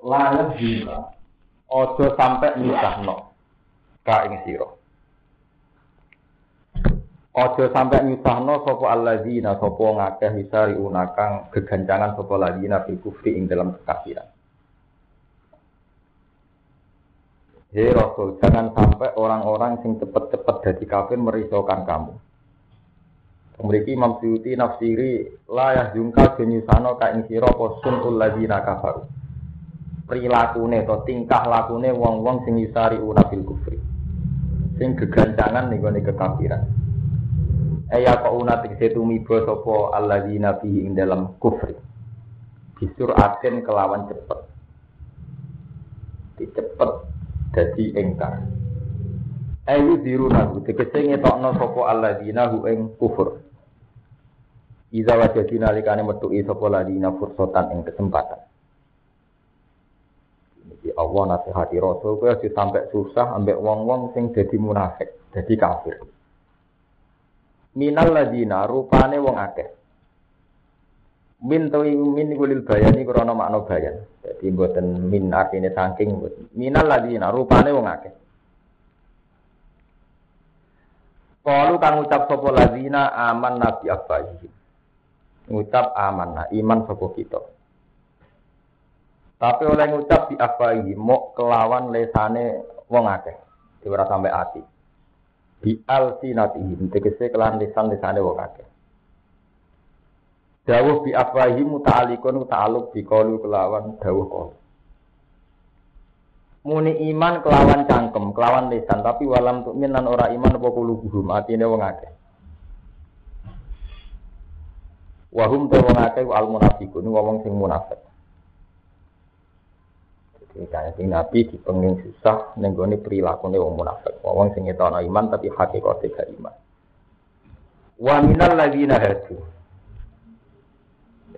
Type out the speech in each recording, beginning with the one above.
layak juga ojo sampai nyusahno. Ka ing sira. Ojo sampai nyusahno sapa alladzina sapa ngakeh hisari unakang gegancangan sapa ladina fil kufri ing dalam kekafiran. Hei Rasul, jangan sampai orang-orang sing cepet-cepet jadi kafir merisaukan kamu. Memiliki Imam Suyuti nafsiri layah jungkal genyusano ka ing sira apa sunul ladina kafaru prilakune atau tingkah lakune wong-wong sing yusari bil kufri. Sing gegancangan ning gone kekafiran. Eya kok una tikse tumiba sapa alladzina fihi ing dalam kufri. Bisur aten kelawan cepet. Dicepet dadi engkar. Ayu diruna tegese ngetokno sapa alladzina hu ing kufur. Iza wajadina likane metuki sapa ladina fursotan ing kesempatan. Jadi Allah nasihati Rasul kowe aja sampai susah ambek wong-wong sing dadi munafik, dadi kafir. Minal ladina rupane wong akeh. Min tawi min kulil bayani krana makna bayan. Jadi mboten min artine saking mboten. Minal ladina rupane wong akeh. Kalu kang ucap sapa ladina aman nabi abahi. Ngucap aman, iman sapa kita. Tapi oleh ngucap di afwahi mau kelawan lesane wong akeh. Ora sampai ati. Bi alsinatihim tegese kelawan lesan lesane wong akeh. Dawuh bi afwahi muta'alikun ta'aluk bi qalu kelawan dawuh qalu. Muni iman kelawan cangkem, kelawan lesan, tapi walam tukmin lan ora iman apa kulubuhum atine wong akeh. Wahum te wong akeh al munafiqun wong sing munafik. Kayak Nabi dipenging susah nenggone perilaku wong munafik. Wong sing ngetono iman tapi hakikate gak iman. Wa minal ladina hadu.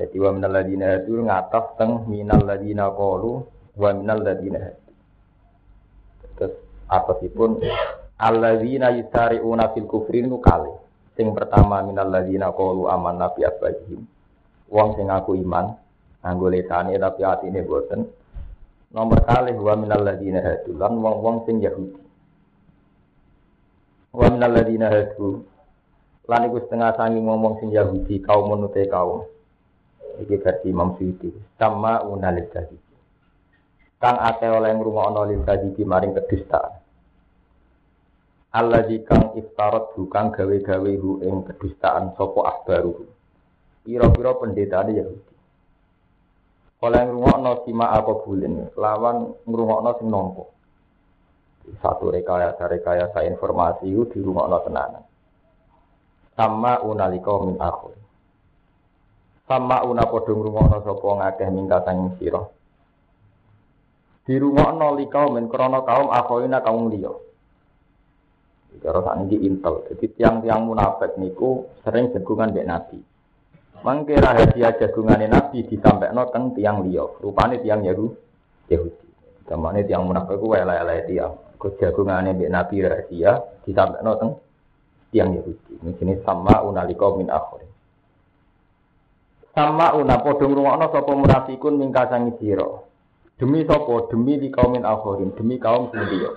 Jadi wa minal ladina hadu ngatas teng minal ladina qalu wa minal ladina hadu. Terus apa sih pun alladzina yusari'una fil kufri nu kali. Sing pertama minal ladina qalu amanna bi afwahihim. Wong sing aku iman, nganggo lesane tapi atine boten Nomor kali wa minal ladina hadu lan wong-wong sing Yahudi. Wa minal ladina hadu lan iku setengah sangi ngomong sing Yahudi kaum menute kaum. Iki versi Imam Suyuti. Sama unalit tadi. Kang ate oleh ngrungokno lil tadi maring kedustaan. Allah kang iftarat bukan gawe-gawe hu ing kedustaan sopo ahbaru. Piro-piro pendeta Yahudi. Oleh ngrungokno sima apa bulen lawan ngrungokno sing nampa. Satu rekayasa rekayasa informasi itu di rumah tenanan. Sama unalika min akhir. Sama una padha ngrungokno sapa ngakeh mingka sang sira. Di rumah lika min krana kaum akhoina kaum liya. Cara sakniki intel. Jadi tiang-tiang munafik niku sering jagungan mbek Nabi. Mangke rahasia jagungane Nabi no teng tiang liya. Rupane tiang Yahudi. Yahudi. Zamane tiang munafik ku elek-elek tiang. Ku jagungane mbek Nabi rahasia no teng tiang Yahudi. Ini jenis sama unalika min akhir. Sama una padha ngrungokno sapa munafikun mingkasangi sira. Demi sapa? Demi di kaumin akhirin, demi kaum sing liya.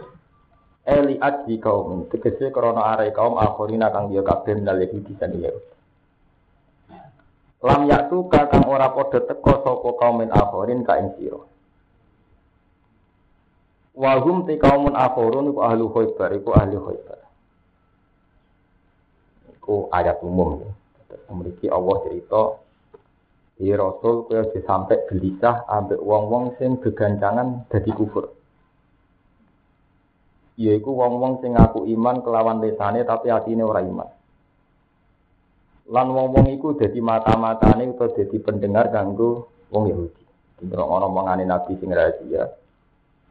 Eli aji kaum, tegese krana are kaum akhirina kang dia kabeh minal Yahudi Yahudi. Lam yaktu kakang ora padha teka sapa kaumin akhirin ka ing sira. Wa hum ti kaumun akhirun iku ahli khaybar iku ahli khaybar. Iku ayat umum. Memiliki Allah cerita di Rasul kaya sampai gelisah ambek wong-wong sing gegancangan dadi kufur. Yaiku wong-wong sing ngaku iman kelawan lesane tapi hatine ora iman. Lan wong-wong iku dadi mata-matane utawa dadi pendengar kanggo wong Yahudi. Dino ana omongane Nabi sing rahasia.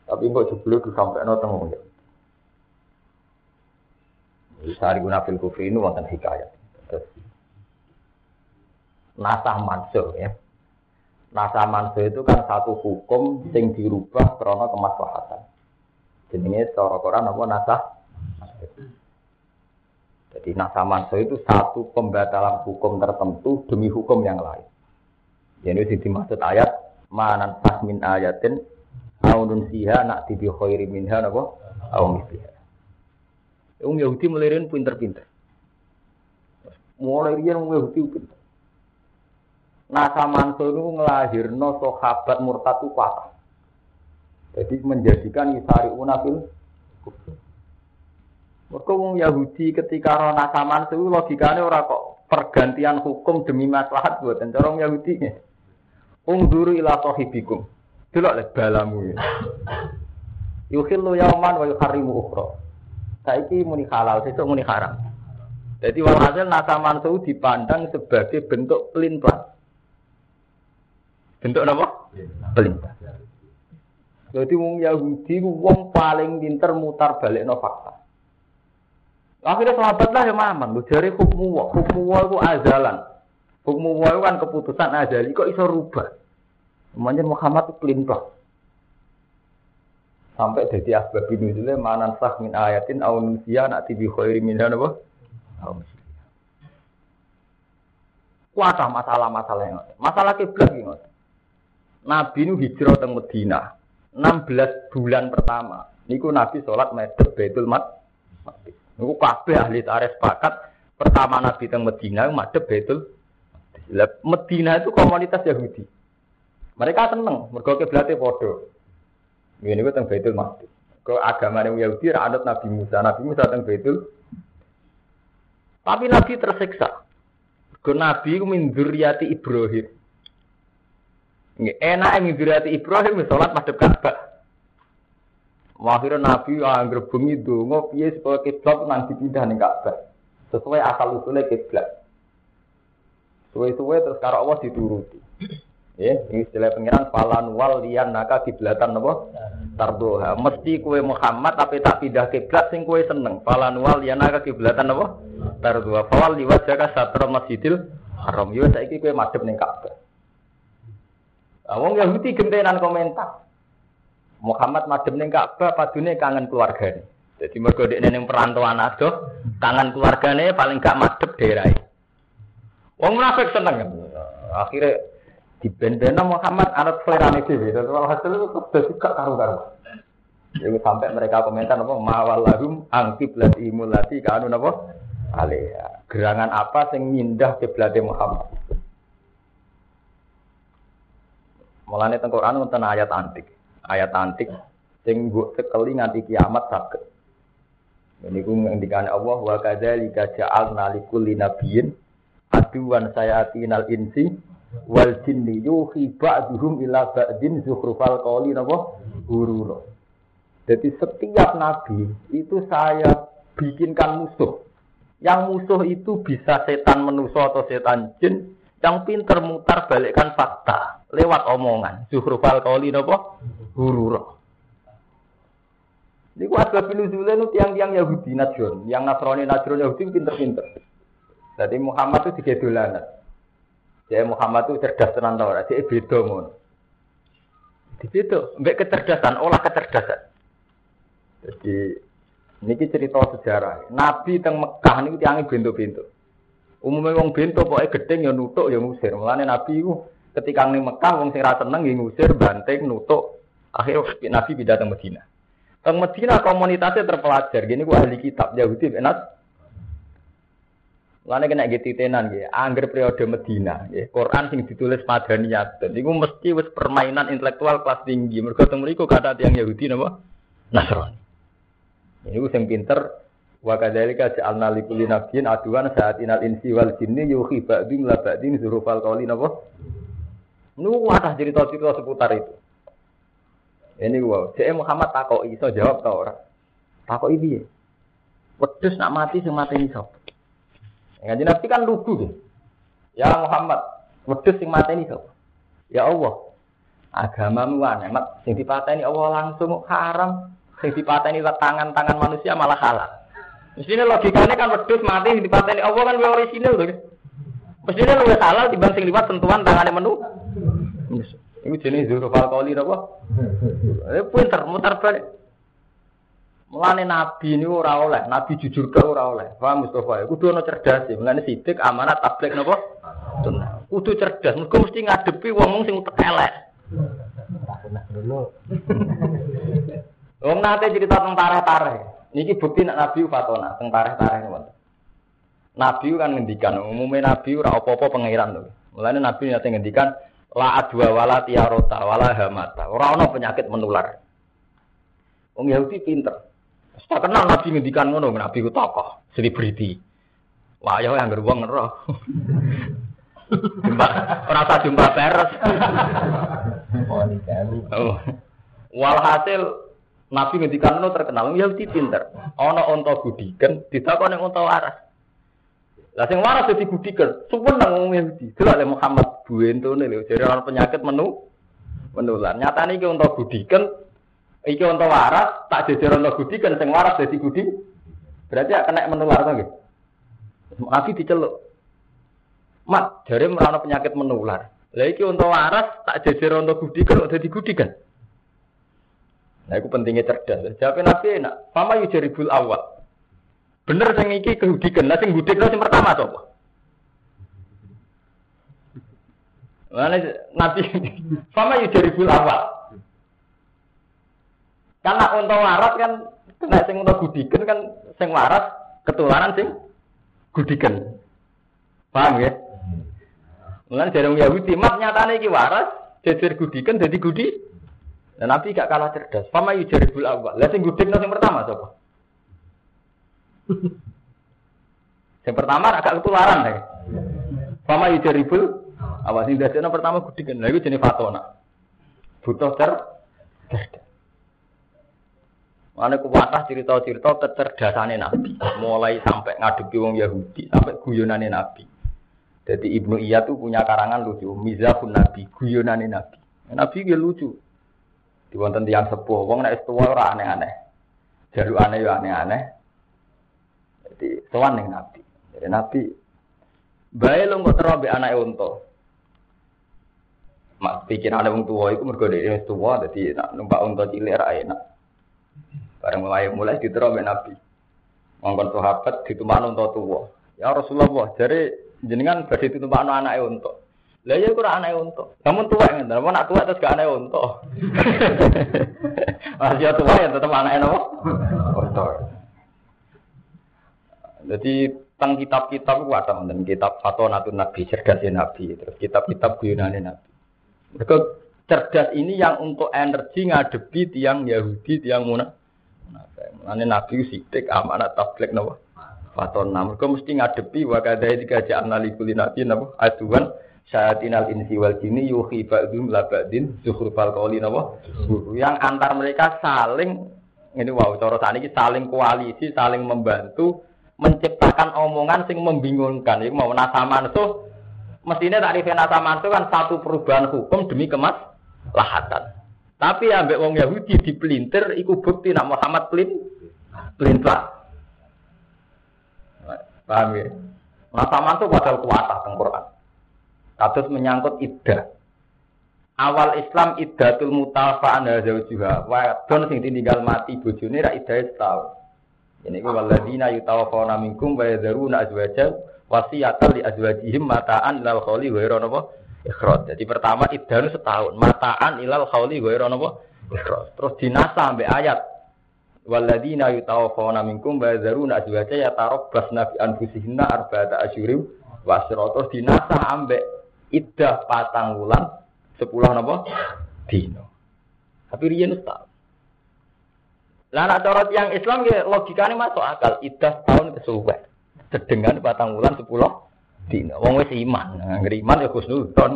Tapi kok jebule disampaikan teng wong Yahudi. Sari guna fil kufri ini wonten hikayat. Nasah mansuh ya. Nasah mansuh itu kan satu hukum yang dirubah karena kemaslahatan. Jenenge secara Quran apa nasah? Jadi nasah mansuh itu satu pembatalan hukum tertentu demi hukum yang lain. Ini dimaksud ayat manan min ayatin aunun siha nak tibi khairi minha napa au misliha. Wong Yahudi melirin pinter-pinter. Mulai dia wong Yahudi pinter. Nasa Mansur itu ngelahirno sahabat murtad itu kuat. Jadi menjadikan Isari Unafil Mereka wong Yahudi ketika roh Nasa Mansur itu logikanya ora kok pergantian hukum demi maslahat buat orang Yahudi. Ungduru ila sahibikum. Delok le balamu. Yukhillu yauman wa yuharrimu ukhra saiki muni halal, sesuk muni haram. Jadi walhasil nasa mansu dipandang sebagai bentuk pelintas. Bentuk apa? Pelintas. Jadi wong Yahudi wong paling pinter mutar balik no fakta. Akhirnya sahabat lah yang mamang, lu jari hukmu wa, hukmu wa itu azalan. Hukmu wa itu kan keputusan azali, kok iso rubah. Kemudian Muhammad itu pelintas sampai jadi asbab nuzulnya manan sah min ayatin au nusia nak tibi khairi min apa? Kuatah masalah-masalah yang masalah kiblat ini Nabi nu hijrah ke Medina. 16 bulan pertama. Niku Nabi sholat medhep Baitul Maqdis niku kabeh ahli tarikh sepakat pertama Nabi teng Medina madhep Baitul Medina itu komunitas Yahudi mereka seneng mergo kiblate padha ini gue tentang Baitul Maqdis. Ke agama Yahudi anut Nabi Musa. Nabi Musa tentang Baitul. Tapi Nabi tersiksa. Ke Nabi itu minduriati Ibrahim. Enak minduriati Ibrahim, sholat madhep Ka'bah. Akhirnya Nabi anggere bengi donga piye supaya kiblat nang dipindah ning Ka'bah. Sesuai asal usulnya kiblat. Suwe-suwe terus karo Allah dituruti. Ya, ini istilah pengiran falan wal lian naka kiblatan apa? Tardoha. Mesti kue Muhammad tapi tak pindah kiblat sing kue seneng. Falan wal lian naka kiblatan apa? Tardoha. Fawal liwat jaga satra masjidil haram. Yo saiki kue madhep ning Ka'bah. Lah wong Yahudi gentenan komentar. Muhammad madhep ning Ka'bah padune kangen keluargane. Jadi mergo dekne ning perantauan adoh, kangen keluargane paling gak madhep daerah. Wong munafik seneng. Akhirnya di bendena Muhammad anut selera dhewe. Dan hasil itu terus juga karu-karu. Jadi sampai mereka komentar apa mawalahum angkib lati mulati kanu apa alaiha. Gerangan apa sing mindah kiblat Muhammad. Mulane teng Quran ayat antik. Ayat antik sing mbok tekeli nganti kiamat saged. Ini ku ngendikane Allah wa kadzalika ja'alna likulli nabiyyin aduwan sayatinal insi wal jinni yuhi ba'duhum ila ba'din zukhrufal qawli napa guru Jadi setiap nabi itu saya bikinkan musuh. Yang musuh itu bisa setan menuso atau setan jin yang pinter mutar balikkan fakta lewat omongan. Zuhrufal qawli napa guru Ini kuat kebinuzulan itu tiang-tiang Yahudi Najron, yang Nasrani Najron Yahudi pinter-pinter. Jadi Muhammad itu tiga dolanan. Jadi Muhammad itu cerdas tenan tau ora, dia beda mon. Beda, mbek kecerdasan, olah kecerdasan. Jadi niki cerita sejarah. Nabi teng Mekah niku tiange bento-bento. Umumnya wong bento pokoke gedeng ya nutuk ya ngusir. Mulane Nabi itu ketika ning Mekah wong sing seneng ngusir, banting, nutuk. Akhirnya Nabi pindah ke Medina. Teng Medina komunitasnya terpelajar. Gini gua ahli kitab Yahudi, enak Lane kena gitu tenan ya, angger periode Medina, ya. Quran sing ditulis Madaniyah. Iku mesti wis permainan intelektual kelas tinggi. Mergo teng mriku kata tiang Yahudi napa? Nasrani. Ini sing pinter wa kadzalika ja'alna likulli nabiyyin aduan sa'atinal insi wal jinni yuhi ba'dhum la ba'dhin zurufal qawli napa? Nu atas cerita-cerita seputar itu. Ini gua, cek Muhammad takok iso jawab ta ora? Takok piye? Wedhus nak mati sing mateni sapa? Ngaji Nabi kan lugu gitu. Ya Muhammad, wedhus sing mateni sapa? Ya Allah. agamamu aneh, mat sing dipateni Allah langsung haram, sing dipateni tangan-tangan manusia malah halal. Mestinya logikanya kan wedhus mati sing dipateni Allah kan orisinal tuh. Mestinya lu halal timbang sing liwat sentuhan tangannya menu. Ini jenis zurufal kali apa? Eh pinter mutar balik. Mulane nabi ini ora oleh, nabi jujur ke ora oleh. Paham Mustafa? Kudu ana cerdas ya. Mulane sidik amanat tablik napa? Kudu cerdas, mergo mesti ngadepi wong sing utek elek. Wong nate cerita tentang tareh-tareh. Niki bukti nak nabi fatona tentang tareh-tareh ngoten. Nabi kan ngendikan, umumnya nabi ora apa-apa pangeran lho. Mulane nabi nate ngendikan la adwa wala tiarota wala hamata. Ora ana penyakit menular. Wong Yahudi pinter. Tak kenal Nabi ngendikan ngono, Nabi ku tokoh, selebriti. Wah, ya yang gerbong ngeroh. jumpa, rasa jumpa peres. oh. Walhasil Nabi ngendikan ngono terkenal Yahudi pinter. Ana unta gudiken ditakoni unta waras. Lah sing waras dadi gudiken, suweneng Yahudi. Delok le Muhammad buentone lho, jare penyakit menu menular. Nyatane iki unta gudiken Iki untuk waras, tak jejer untuk gudi, kan sing waras jadi gudi. Berarti akan naik menular gitu. Nabi diceluk. Mat, jari merana penyakit menular. Lah iki untuk waras, tak jejer untuk gudi, kan jadi gudi kan. Nah, itu pentingnya cerdas. Jawabnya Nabi enak. Fama yujaribul awal. Bener sing iki kehudikan. Nah, sing gudik sing pertama apa? Mana Nabi Fama yujaribul awal. Karena untuk waras kan kena sing untuk gudikan kan sing waras ketularan sing gudikan. Paham ya? Mulane jarang Yahudi mat nyatane iki waras, jejer gudikan jadi gudi. Dan Nabi gak kalah cerdas. Fama yujaribul awal. Lah sing gudikno sing pertama sapa? Yang pertama agak ketularan deh. Fama yujaribul awal sing dadekno pertama gudikan. Lah iku jenenge fatona. Butuh ter. Mana kuatah cerita-cerita kecerdasannya Nabi, mulai sampai ngadepi wong Yahudi, sampai guyonannya Nabi. Jadi Ibnu Iya tuh punya karangan lucu, Mizahun Nabi, guyonannya Nabi. Nabi dia lucu. Di wonten tiang sepuh, wong nek tua ora aneh-aneh. Jalu aneh ya aneh-aneh. Jadi sowan ning Nabi. Jadi Nabi bae lo kok terobek anake unta. Mak pikirane wong tua iku mergo dhek tua dadi numpak unta cilik ra enak. Bareng mulai mulai diterima Nabi. Mongkon sahabat ditumpakno untuk tua. Ya Rasulullah, jadi jenengan badhe ditumpakno anake unta. Lah ya ora anake unta. Namun tua ngene, namun nak tua terus gak anake unta. Masih tua ya tetep anake napa? Unta. Jadi tentang kitab-kitab itu ada dan kitab Fatonatun Nabi, cerdasnya Nabi, terus kitab-kitab guyonane Nabi. Mereka cerdas ini yang untuk energi ngadepi tiang Yahudi, tiang munafik Mulane Nabi sidik amanat tablik? Faton nam. Kau mesti ngadepi wa kadai tiga li kulli nabi napa? Aduan syayatinal insi wal jinni yuhi ba'dhum la ba'din zukhrufal qawli napa? Yang antar mereka saling ini wow cara ini saling koalisi, saling membantu menciptakan omongan sing membingungkan. Iku mau nasaman so mestinya takrifnya nasaman itu kan satu perubahan hukum demi kemas lahatan. Tapi ambek wong Yahudi dipelintir iku bukti nak Muhammad pelin pelintar. Paham ya? Sama itu padahal kuatah teng Quran. Kados menyangkut iddah. Awal Islam iddatul mutafa'an zaujuha. Wadon sing ditinggal mati bojone ra iddah setahun. Ini ku waladina yutawaffawna minkum wa yadharuna azwajan wasiyatan li azwajihim mata'an lal kholi wa napa ikhraj. Jadi pertama iddah setahun, mataan ilal khauli ghairu napa? Ikhraj. Terus dinasa sampai ayat Waladina yutawaffawna minkum wa yadharuna azwaja yatarabbasna bi anfusihinna arba'ata asyurim wa Terus dinasa ambek iddah patang wulan 10 napa? Dino. Tapi riyen setahun. Lah nek cara yang Islam ya logikane masuk akal, iddah tahun kesuwen. Sedengan patang wulan 10 dina. Wong wis iman. Nah, iman ya khusnudon.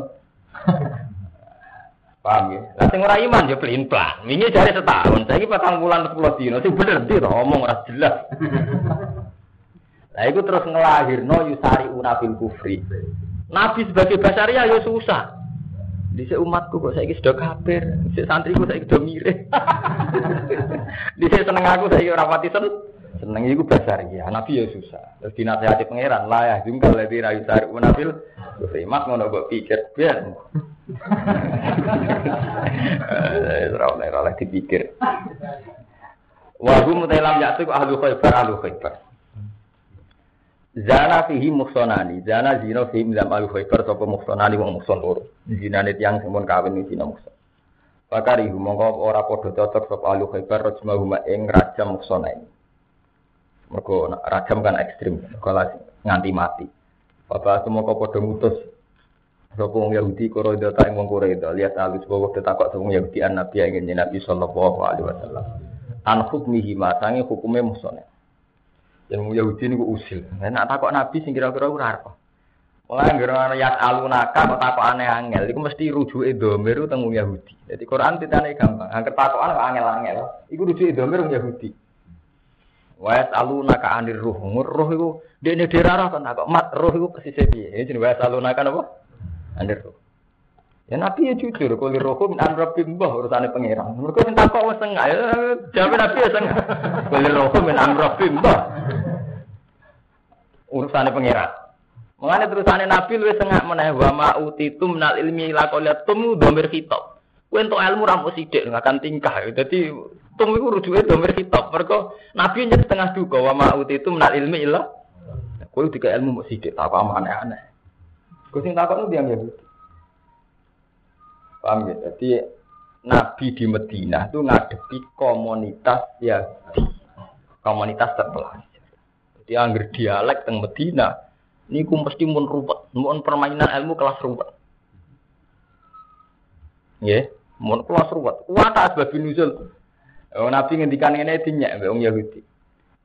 Paham ya? Lah sing ora iman ya pelin-pelan. Wingi jare setahun, saiki patang bulan 10 dina. Sing bener ndi to omong ora jelas. Lah iku terus ngelahirno yusari unabil kufri. Nabi sebagai basaria ya susah. Di umatku kok saiki sudah kafir, di santriku saiki sudah mirip. di seneng aku saiki ora pati sen. Seneng iku basar ya, Nabi ya susah. Terus dinasihati pangeran, lah ya jungkal lebih rayu tarik nabil. Mas ngono kok pikir biar. Ora oleh ora dipikir. Wahum telam yaitu ahlu khaybar ahlu khaybar. Zana fihi muhsonani, zana zina fihi milam al khaybar sapa muhsonani wong muhson loro. Zinane tiyang sing kawin iki zina muhson. Pakari mongko ora padha cocok sapa al khaybar rajma huma ing rajam muhsonani. Mergo rajam kan ekstrim, kalau nganti mati. Bapak semua kau padha mutus sapa wong Yahudi koroida ta ing wong koroida lihat alus bahwa ditakok sapa Yahudi an Nabi ingin Nabi sallallahu alaihi wasallam. An hukmihi ma sange hukume. Yang Yahudi ini usil. Nah, takut Nabi sing kira-kira ora apa. Mulai ngira yat alunaka kok takok aneh angel iku mesti rujuke domir teng Yahudi. Jadi Quran titane gampang. Angger takokan kok angel-angel. Iku rujuke domir wong Yahudi. Wa alunaka anir ruh. Ruh iku dene dirarah kan takok mat ruh iku pesise piye? Ya jenenge wa alunaka napa? Anir ruh. Ya Nabi ya jujur, kulir rohum min amrabi mbah urusannya pangeran. Mereka minta kok wes tengah, ya jawab Nabi ya tengah. Kulir rohum min amrabi mbah urusannya pangeran. Mengenai terusannya Nabi lu tengah meneh wa ma utitum minal ilmi ila qaliyatum domir kitab. Kowe entuk ilmu ra mung sithik akan tingkah. Dadi tum iku rujuke domir kitab. Mergo Nabi nyet setengah duka wa ma utitum minal ilmi ila kowe dika ilmu mung sithik tak apa aneh-aneh. Kowe sing takon dia Yahudi. Paham ya? Jadi Nabi di Medina itu ngadepi komunitas Yahudi, komunitas terpelajar. Jadi angger dialek teng Medina, ini ku mesti mun ruwet, mun permainan ilmu kelas ruwet. Ya, mun kelas ruwet. Wata sebab nuzul. Oh, Nabi ngendikan ini dinyak mbek wong Yahudi.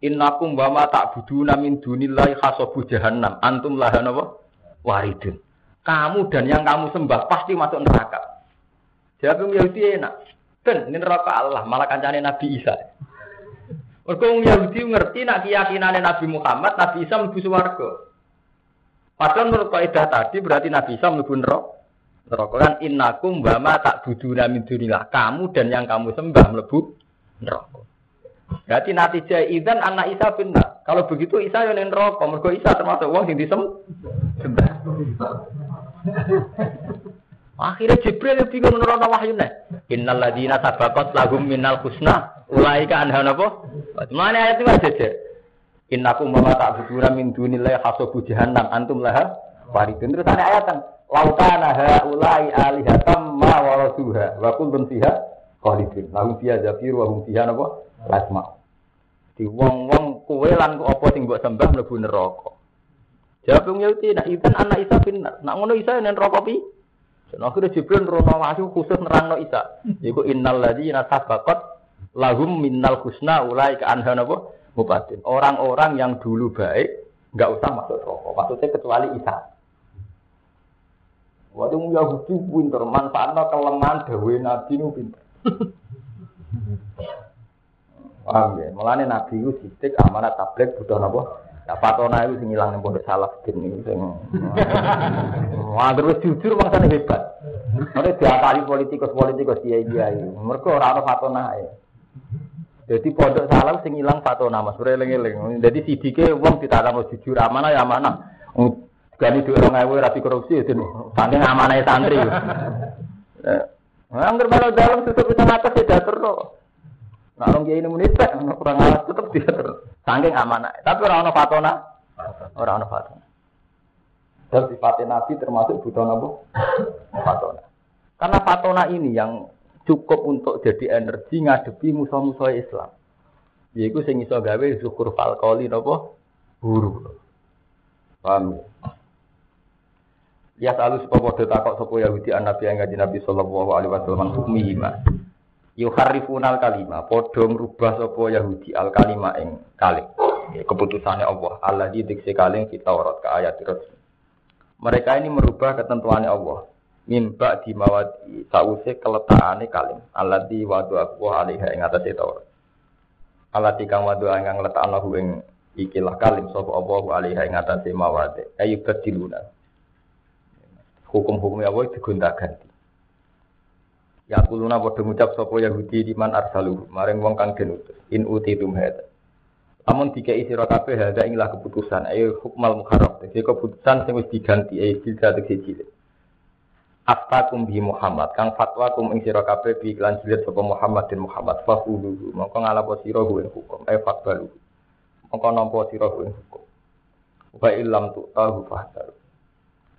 Innakum wa ma ta'buduna min dunillahi hasabu jahannam. Antum laha napa? Waridun. Kamu dan yang kamu sembah pasti masuk neraka. Wong Yahudi enak. Ben ini neraka Allah, malah kancane Nabi Isa. Mergo wong Yahudi ngerti nak keyakinane Nabi Muhammad, Nabi Isa mlebu swarga. Padahal menurut kaidah tadi berarti Nabi Isa mlebu neraka. Neraka kan innakum wa ma ta'buduna min dunillah. Kamu dan yang kamu sembah mlebu neraka. Berarti natijah idan anak Isa benar. Kalau begitu Isa yang neraka, mergo Isa termasuk wong sing disembah. Akhirnya Jibril yang bingung menerima wahyu nih. Innal ladina sabaqat lahum minal husna ulaika anha napa? Mana ayat itu aja. Innakum ma ta'buduna min dunillahi hasabu jahannam antum laha waridun. Terus ada ayat kan. Lautana haulai alihatam ma warasuha wa kullun fiha khalidun. Lahum fiha zafir wa hum fiha napa? Lasma. Di wong-wong kowe lan apa sing mbok sembah mlebu neraka. Jawab wong Yahudi, nak iban anak Isa benar. Nak ngono Isa nen neraka piye? Dan akhirnya Jibril rono wahyu khusus nerangno Isa. Iku innal ladzina sabaqat lahum minnal husna ulai ke anha napa mubatin. Orang-orang yang dulu baik nggak usah masuk neraka. Maksudnya kecuali Isa. Waktu Yahudi pinter manfaatnya kelemahan dawe Nabi nu pinter. Paham ya? Mulane Nabi itu sidik amanat tablet butuh napa? Nah, patona itu sing ilang ning pondok salaf din niku sing. Wah, terus jujur mangsane hebat. Nek diakali politikus-politikus kiai-kiai. Mergo ora ana patona ae. Jadi pondok salaf sing ilang fatona Mas, eling-eling. Jadi sidike wong ditanam jujur amanah ya amanah. Gani dhuwit 2000 rapi korupsi itu saking amanah santri. Angger malah dalam tutup bisa atas ya terus. Nah, orang kiai ini menit kurang alat tetap dia Saking amanah. Tapi orang ono fatona, orang ono fatona. Dan sifatnya Nabi termasuk butuh apa? Fatona. Karena fatona ini yang cukup untuk jadi energi ngadepi musuh-musuh Islam. Yaiku sing iso gawe syukur falkoli napa? Guru. Paham? Ya selalu supaya takok sapa Yahudi an Nabi yang ngaji Nabi sallallahu alaihi wasallam hukmi ma. Yuharrifunal kalima, padha ngrubah sapa Yahudi al kalima ing kalim. Ya, keputusannya Allah. Allah di diksi kaling kita Taurat ke ayat. Mereka ini merubah ketentuannya Allah. Mimba di mawadi sause keletakane kalim. Allah di wadu aku alaiha ing atase Taurat. Allah di kang wadu ing ngletakno ing ikilah kalim sapa Allah alaiha ing atase mawadi. Ayu badiluna. Hukum-hukum Allah digonta ganti. Ya kuluna padha ngucap sapa Yahudi di man arsalu. Maring wong kang den. In utitum hada. Lamun dikai sira kabeh hada ing keputusan. Ayo hukmal muharram. Dadi keputusan sing wis diganti ayo bisa tegese Aftakum bi Muhammad. Kang fatwa kum ing sira kabeh bi iklan jilid sapa Muhammad din Muhammad. Fahulu. Mongko ngalapo sira ing hukum. Eh fatbalu. Mongko nampa sira ing hukum. Wa illam tu tahu fahdar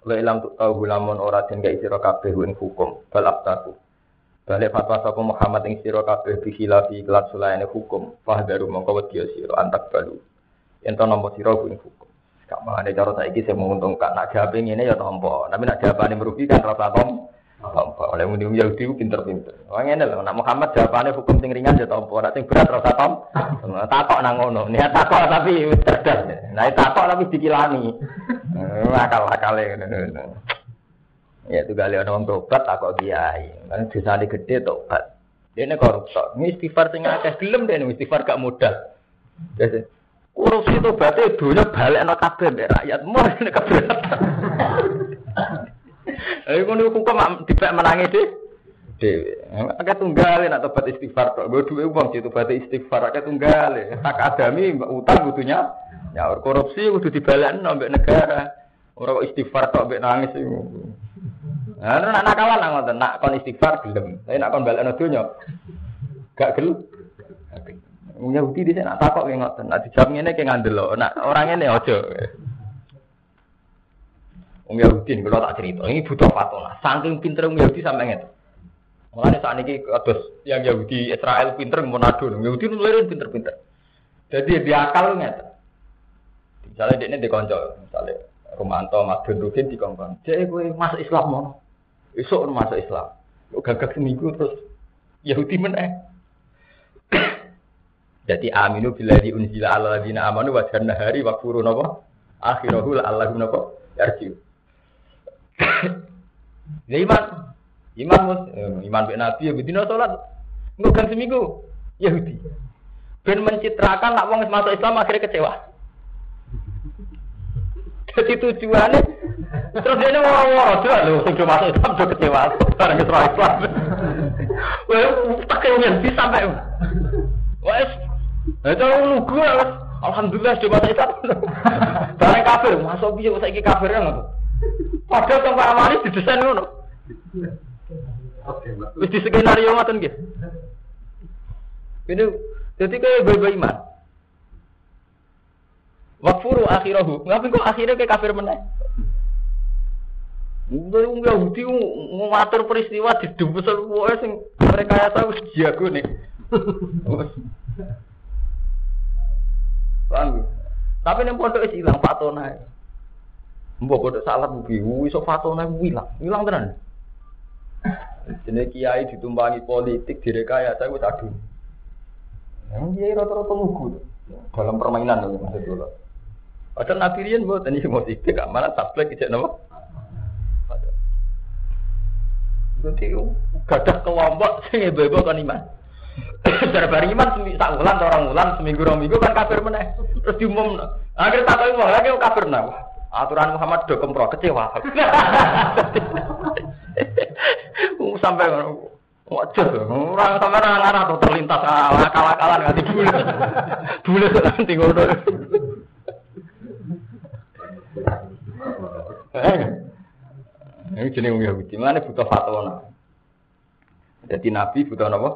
wa illam tu tahu lamun ora den gak sira kabeh hukum. Bal aftaku balik fatwa sapa Muhammad ing sira kabeh bi khilafi iklan sulaine hukum fahdaru mongko wedi sira antak balu ento nampa sira ing hukum Gak ada cara saiki saya menguntungkan. Nak jawab ini ya tompo. Tapi nak jawabannya merugikan rasa tom. Tompo. Oleh muni Yahudi pinter-pinter. Wong ngene lho, nak Muhammad jawabannya hukum sing ringan ya tompo. Nak sing berat rasa tom. Takok nang ngono. Niat takok tapi cerdas. Nah takok tapi dikilani. Akal-akale ngono. Ya itu kali orang tobat takok kiai. Kan dosa gede tobat. Dia ini koruptor. Ini istighfar sing akeh gelem deh istighfar gak modal. Biasa. Korupsi itu berarti dunia balik anak kabeh mbek rakyat. Mur ini keberatan. Ayo kono hukum dipek menangi deh. Dewi. Akeh tunggalin atau tobat istighfar tok. Gue duwe uang situ berarti istighfar akeh tunggalin. Tak adami utang butuhnya. Ya korupsi kudu dibalik mbek negara. Ora kok istighfar mbek nangis iku. Nah, nak nakalan nang ngoten, nak kon istighfar gelem. Tapi nak kon balekno donya gak gelem. Wong Yahudi di sana takok kayak ngoten. Nah dijawab ngene kayak ngandel loh. Nah orang ini ojo. Wong Yahudi kalau tak cerita, ini butuh fatwa. Saking pinter Wong Yahudi sampai ngeten. Mulane saat ini kados yang Yahudi Israel pinter monado. Yahudi nulirin pinter-pinter. Jadi dia akal ngeten. Misalnya dia ini dikonco, misalnya Romanto, Mas Gendrukin dikongkon. Jadi gue masuk Islam mau. Esok masuk Islam. Gagak seminggu terus Yahudi meneh. Jadi aminu bila di unzila ala ladina amanu wa hari wa furu napa akhirahu la allahu napa yarji. Ya iman iman mus eh, iman be nabi ya bedino salat kan seminggu Yahudi. Ben mencitrakan nak wong masuk Islam akhirnya kecewa. Jadi tujuannya terus dia ngomong-ngomong, tuh lu sudah masuk Islam sudah kecewa, barang Islam. Wah, tak kayak sampai. Wah, itu lugu ya, Alhamdulillah sudah masa Islam. Barang kafir, masuk biar saya kafir kan? Padahal tempat amali didesain ngono. Wis di skenario ngoten nggih. Ini jadi kayak beba iman. Wakfuru akhirahu. Ngapain kok akhirnya kayak kafir meneh? Wong Yahudi ngatur peristiwa di dubes sing mereka ya tahu jago nih. Paham Tapi ning pondok wis ilang fatona. Mbok pondok salah buki, iso fatona ilang, ilang tenan. Jadi kiai ditumpangi politik direkayasa wis aduh. Yang kiai rata-rata lugu dalam permainan loh maksud dulu. Padahal Nabi Rian buat ini mau sidik, mana tablek ijek nama. Jadi gadah kelompok sing ibu kan iman. Cara bareng iman tak wulan orang wulan seminggu orang minggu kan kafir meneh. Terus diumum. Akhirnya tak tahu lagi kafir nah. Aturan Muhammad do kempro kecewa. Sampai Wajar, orang sampai orang arah tuh terlintas akal-akalan nggak tidur. Bule nanti ngono. Ini jenis Yahudi, mana butuh fatwa. Jadi Nabi butuh apa?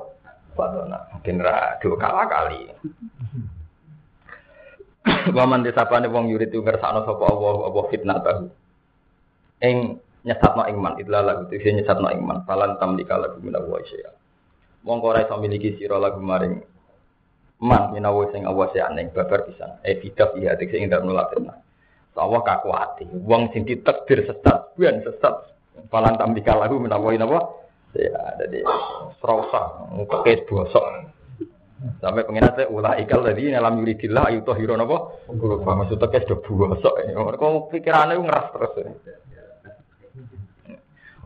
Fatona. Mungkin ra dua kalah kali. Waman desapane wong yurid itu ngersakno sapa Allah apa fitnah tahu. Ing nyesatno iman idla lagu itu nyesatno iman falan tamlika lagu minawa syai'a. Wong ora iso miliki sira lagu maring man minawa sing awas ya ning babar pisan. E bidak iya tek sing ndak nolak Allah kakuati. Wong sing ditakdir sesat, bukan sesat. Falan tamlika lagu minawa napa Ya, jadi serasa pakai bosok. Sampai pengen saya ulah ikal tadi dalam yuridillah ayu toh hiro nopo. Maksudnya kayak sudah bosok. Kau pikirannya ngeras terus.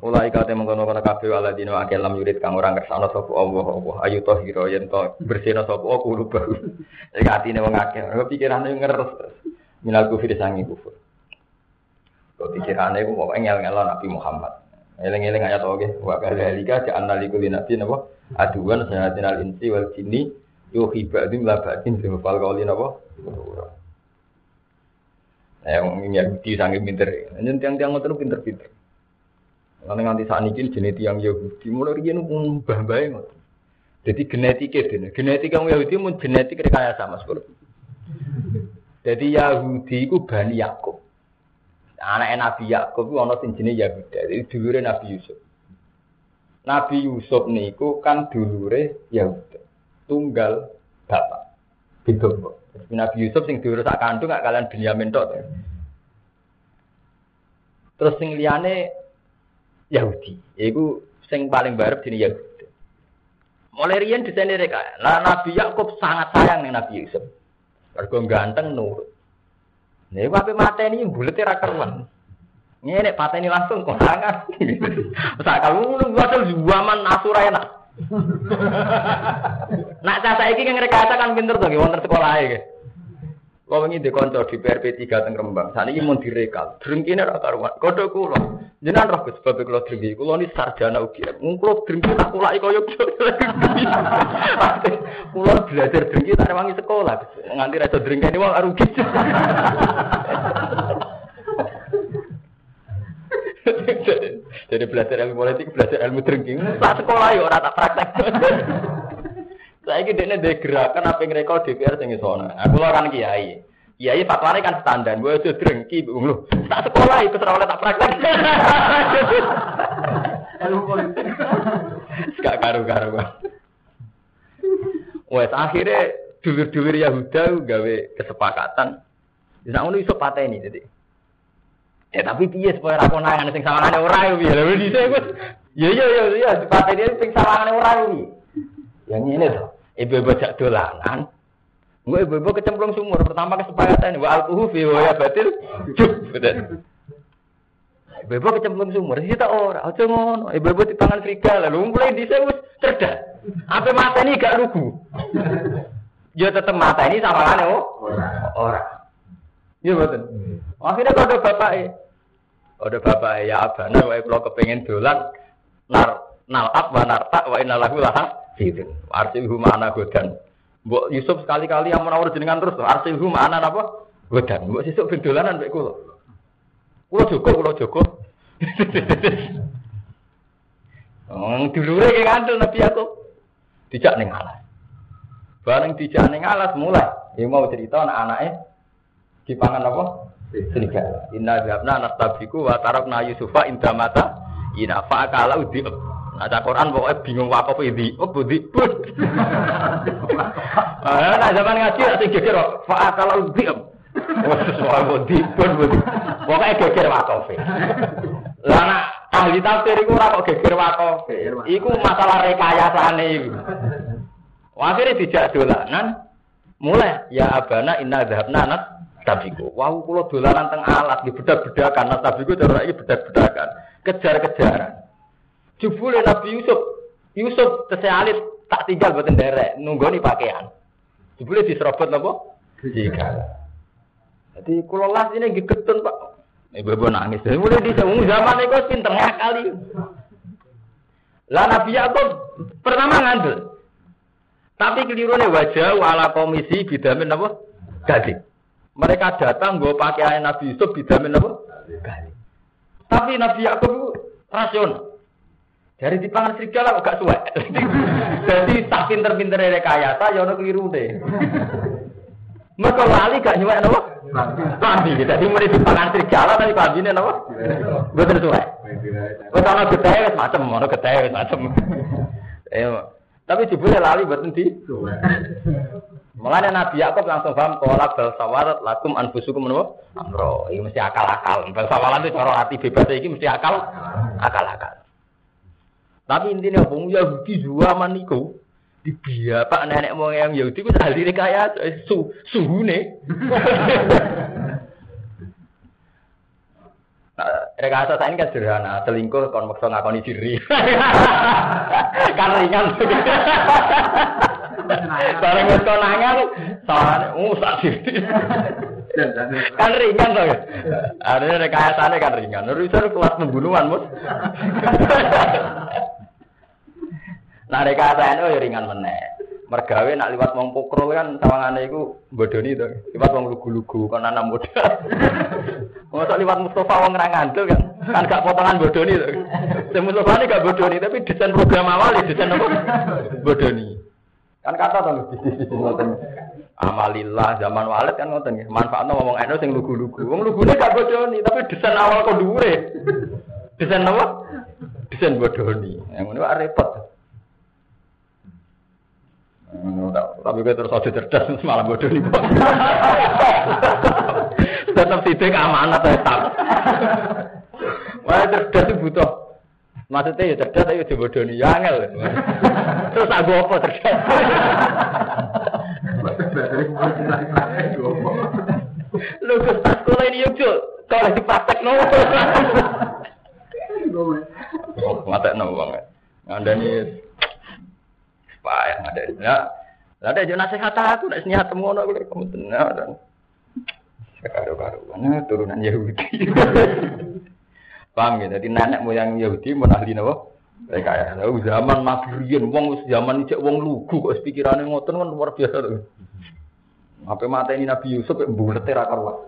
Ulah ikal teh mengkono kono kafe wala dino akeh lam yurid kang orang kersane sapa Allah Allah ayu toh hiro yen to bersihno sapa aku kulo baru. Iki atine wong akeh. Pikirane ngeres. Minal kufir sangi kufur. Kau pikirannya aku mau ngel ngelon Nabi Muhammad. Eleng-eleng ayat oke. Wa kadzalika ja'alna likulli nabiyyin apa? Aduan sayatin al insi wal jinni yuhi ba'dim la ba'din fil qawli napa? Eh wong Yahudi sange pinter. Nyen tiang-tiang ngoten pinter-pinter. Lan nganti saat ini jenis tiang Yahudi mulai riyen mbah-mbahe ngoten. Jadi genetika dene. Genetika wong Yahudi mun genetik rekayasa Mas Bro. Jadi Yahudi ku Bani Yakub. Anak Nabi Yakub itu ana sing jenenge Yahuda. Dulure Nabi Yusuf. Nabi Yusuf niku kan dulure Yahuda. Tunggal bapak. Kok. Nabi Yusuf sing dulure sak kandung gak kalian Binyamin tok. Terus sing liyane Yahudi. Iku sing paling barep jenenge Yahudi. Mulai riyen disene reka. Lah Nabi Yakub sangat sayang ning Nabi Yusuf. Mergo ganteng nurut. Nih, apa mateni bulet ra karuan. Ngene pateni langsung konangan. Sak lu wasal zaman asura enak. Nak cah saiki kan rekayasa kan pinter to wonten sekolah iki. Kau ini di konco di PRP 3 teng Rembang. Saat ini mau direkal. Drengkine ra karuan. Kodho kula. Jenengan roh Gus sebab kula drengki. Kula ni sarjana ugi. Mung kula drengki tak kulaki kaya Kula belajar drengki tak rewangi sekolah. Nganti ra iso drengkeni wong rugi. Jadi belajar ilmu politik, belajar ilmu drengki. Tak sekolah ya ora tak praktek. Saya ini dia ada gerakan apa yang rekor DPR sing sana. Aku lo kan kiai. Kiai fatwane kan standar. Gue sudah drengki, lu. Tak sekolah itu serah oleh tak praktek. Ilmu politik. Gak karu-karu. Wes akhirnya dulur-dulur Yahuda gawe kesepakatan. Bisa ngono iso pateni jadi. Ya tapi piye supaya ra konangan sing sawangane ora yo piye. Lha dhisik wis. Ya ya ya ya dipateni sing sawangane ora piye. Yang ini tuh, ibu-ibu jak dolanan. Gue ibu-ibu kecemplung sumur. Pertama kesepakatan, wa alkuhu fi wa ya batil. Cuk, Ibu-ibu kecemplung sumur. Kita ora, aja ngono. Ibu-ibu di tangan serigala. Lalu mulai di wis cerdas. Apa mata ini gak lugu? Ya tetep mata ini sama kan oh. Ora. Iya betul. Akhirnya kode bapak Kode bapak ya abana wae kalau kepengen dolan nar nalap wa narta wa innalahu laha Gitu. Arsilhu ma'ana godan. Mbok Yusuf sekali-kali yang menawar jenengan terus arsilhu ma'ana apa? Godan. Mbok sesuk ben dolanan mek kula. Kula Joko, kula Joko. Oh, dulure ki kandel Nabi aku. Dijak ning alas. Bareng dijak ning alas mulai. Ya mau cerita anak anaknya dipangan apa? Serigala. Inna jabna nastabiku wa tarakna Yusufa indamata ina fa'akala udi Nah, Quran pokoknya bingung wakaf ini. Oh, budi. Nah, zaman ngaji ada geger kok. Fa kalau diam. Wah, soal budi budi. Pokoknya geger wakaf. Lah nak ahli tafsir iku ora kok geger wakaf. Iku masalah rekayasane iku. Akhirnya dijak dolanan. Mulai ya abana inna dhahabna nat tabiku. Wau kula dolanan teng alat di bedak-bedakan nat tabiku cara iki bedak-bedakan. Kejar-kejaran. Jubule Nabi Yusuf, Yusuf tesealit tak tinggal buatan derek, nih pakaian. Jubule diserobot nopo? Jika. Jadi kalau las ini gigetun pak, ibu-ibu nangis. Mulai di zaman itu pinter kali. Lah Nabi Yakub pertama ngandel. Tapi nih wajah wala komisi bidamin apa? Gading. Mereka datang gue pakaian Nabi Yusuf bidamin apa? Gading. Tapi Nabi Yakub rasional. Dari di pangan serigala kok gak suwe. Jadi tak pinter-pinter rekayasa ya ono keliru deh. Mereka lali gak nyuwek napa? Jadi mulai di pangan serigala tapi lambine napa? Mboten suwe. Wis ana getahe wis macem, ana getahe wis macem. Eh, tapi jebule lali mboten di. Mulane Nabi Yakub langsung paham kalau bal sawarat lakum anfusukum menapa? Amro. Ini mesti akal-akal. Bal sawarat itu cara hati bebas iki mesti akal akal-akal. Tapi intinya wong Yahudi zaman niku di pak nenek moyang Yahudi ku ahli kaya su suhune. Nah, rekayasa saya ini kan sederhana, selingkuh kon maksa ngakoni diri. kan ringan. Bareng wis konangan sawane uh sak kan ringan toh. Ada rekayasane kan ringan. Urusan kelas pembunuhan, Mus. Nah rekayasane oh ya ringan meneh. Mergawe nak liwat wong pokrol kan sawangane iku bodoni to. Liwat wong lugu-lugu kon ana modal. Mosok liwat Mustafa wong ra ngandel kan. Kan gak potongan bodoni to. Sing Mustafa gak bodoni tapi desain program awal ya desain apa? Bodoni. Kan kata to bisnis ngoten. Amalillah zaman walid kan ngoten nggih. Manfaatno ngomong eno sing lugu-lugu. Wong lugune gak bodoni tapi desain awal kok dhuwure. Desain apa? Desain bodoni. Yang ngono repot. Tapi gue terus aja cerdas malah bodoh nih bos. Tetap sidik amanat tetap. Wah cerdas itu butuh. Maksudnya ya cerdas tapi udah bodoh nih, ya angel. Terus aku apa cerdas? Lu ke sekolah ini yuk kalau di praktek no. Oh, mata no banget. Anda nih payah ada ya ada aja nasihat aku nak nasihat temu ono kuwi kamu tenar dan karo karo mana turunan Yahudi. Paham ya? Jadi nenek moyang Yahudi mau ahli napa? Mereka ya lalu zaman Nabi wong zaman ijek wong lugu kok pikirannya ngoten kan luar biasa apa mata ini Nabi Yusuf bulat ra karuan.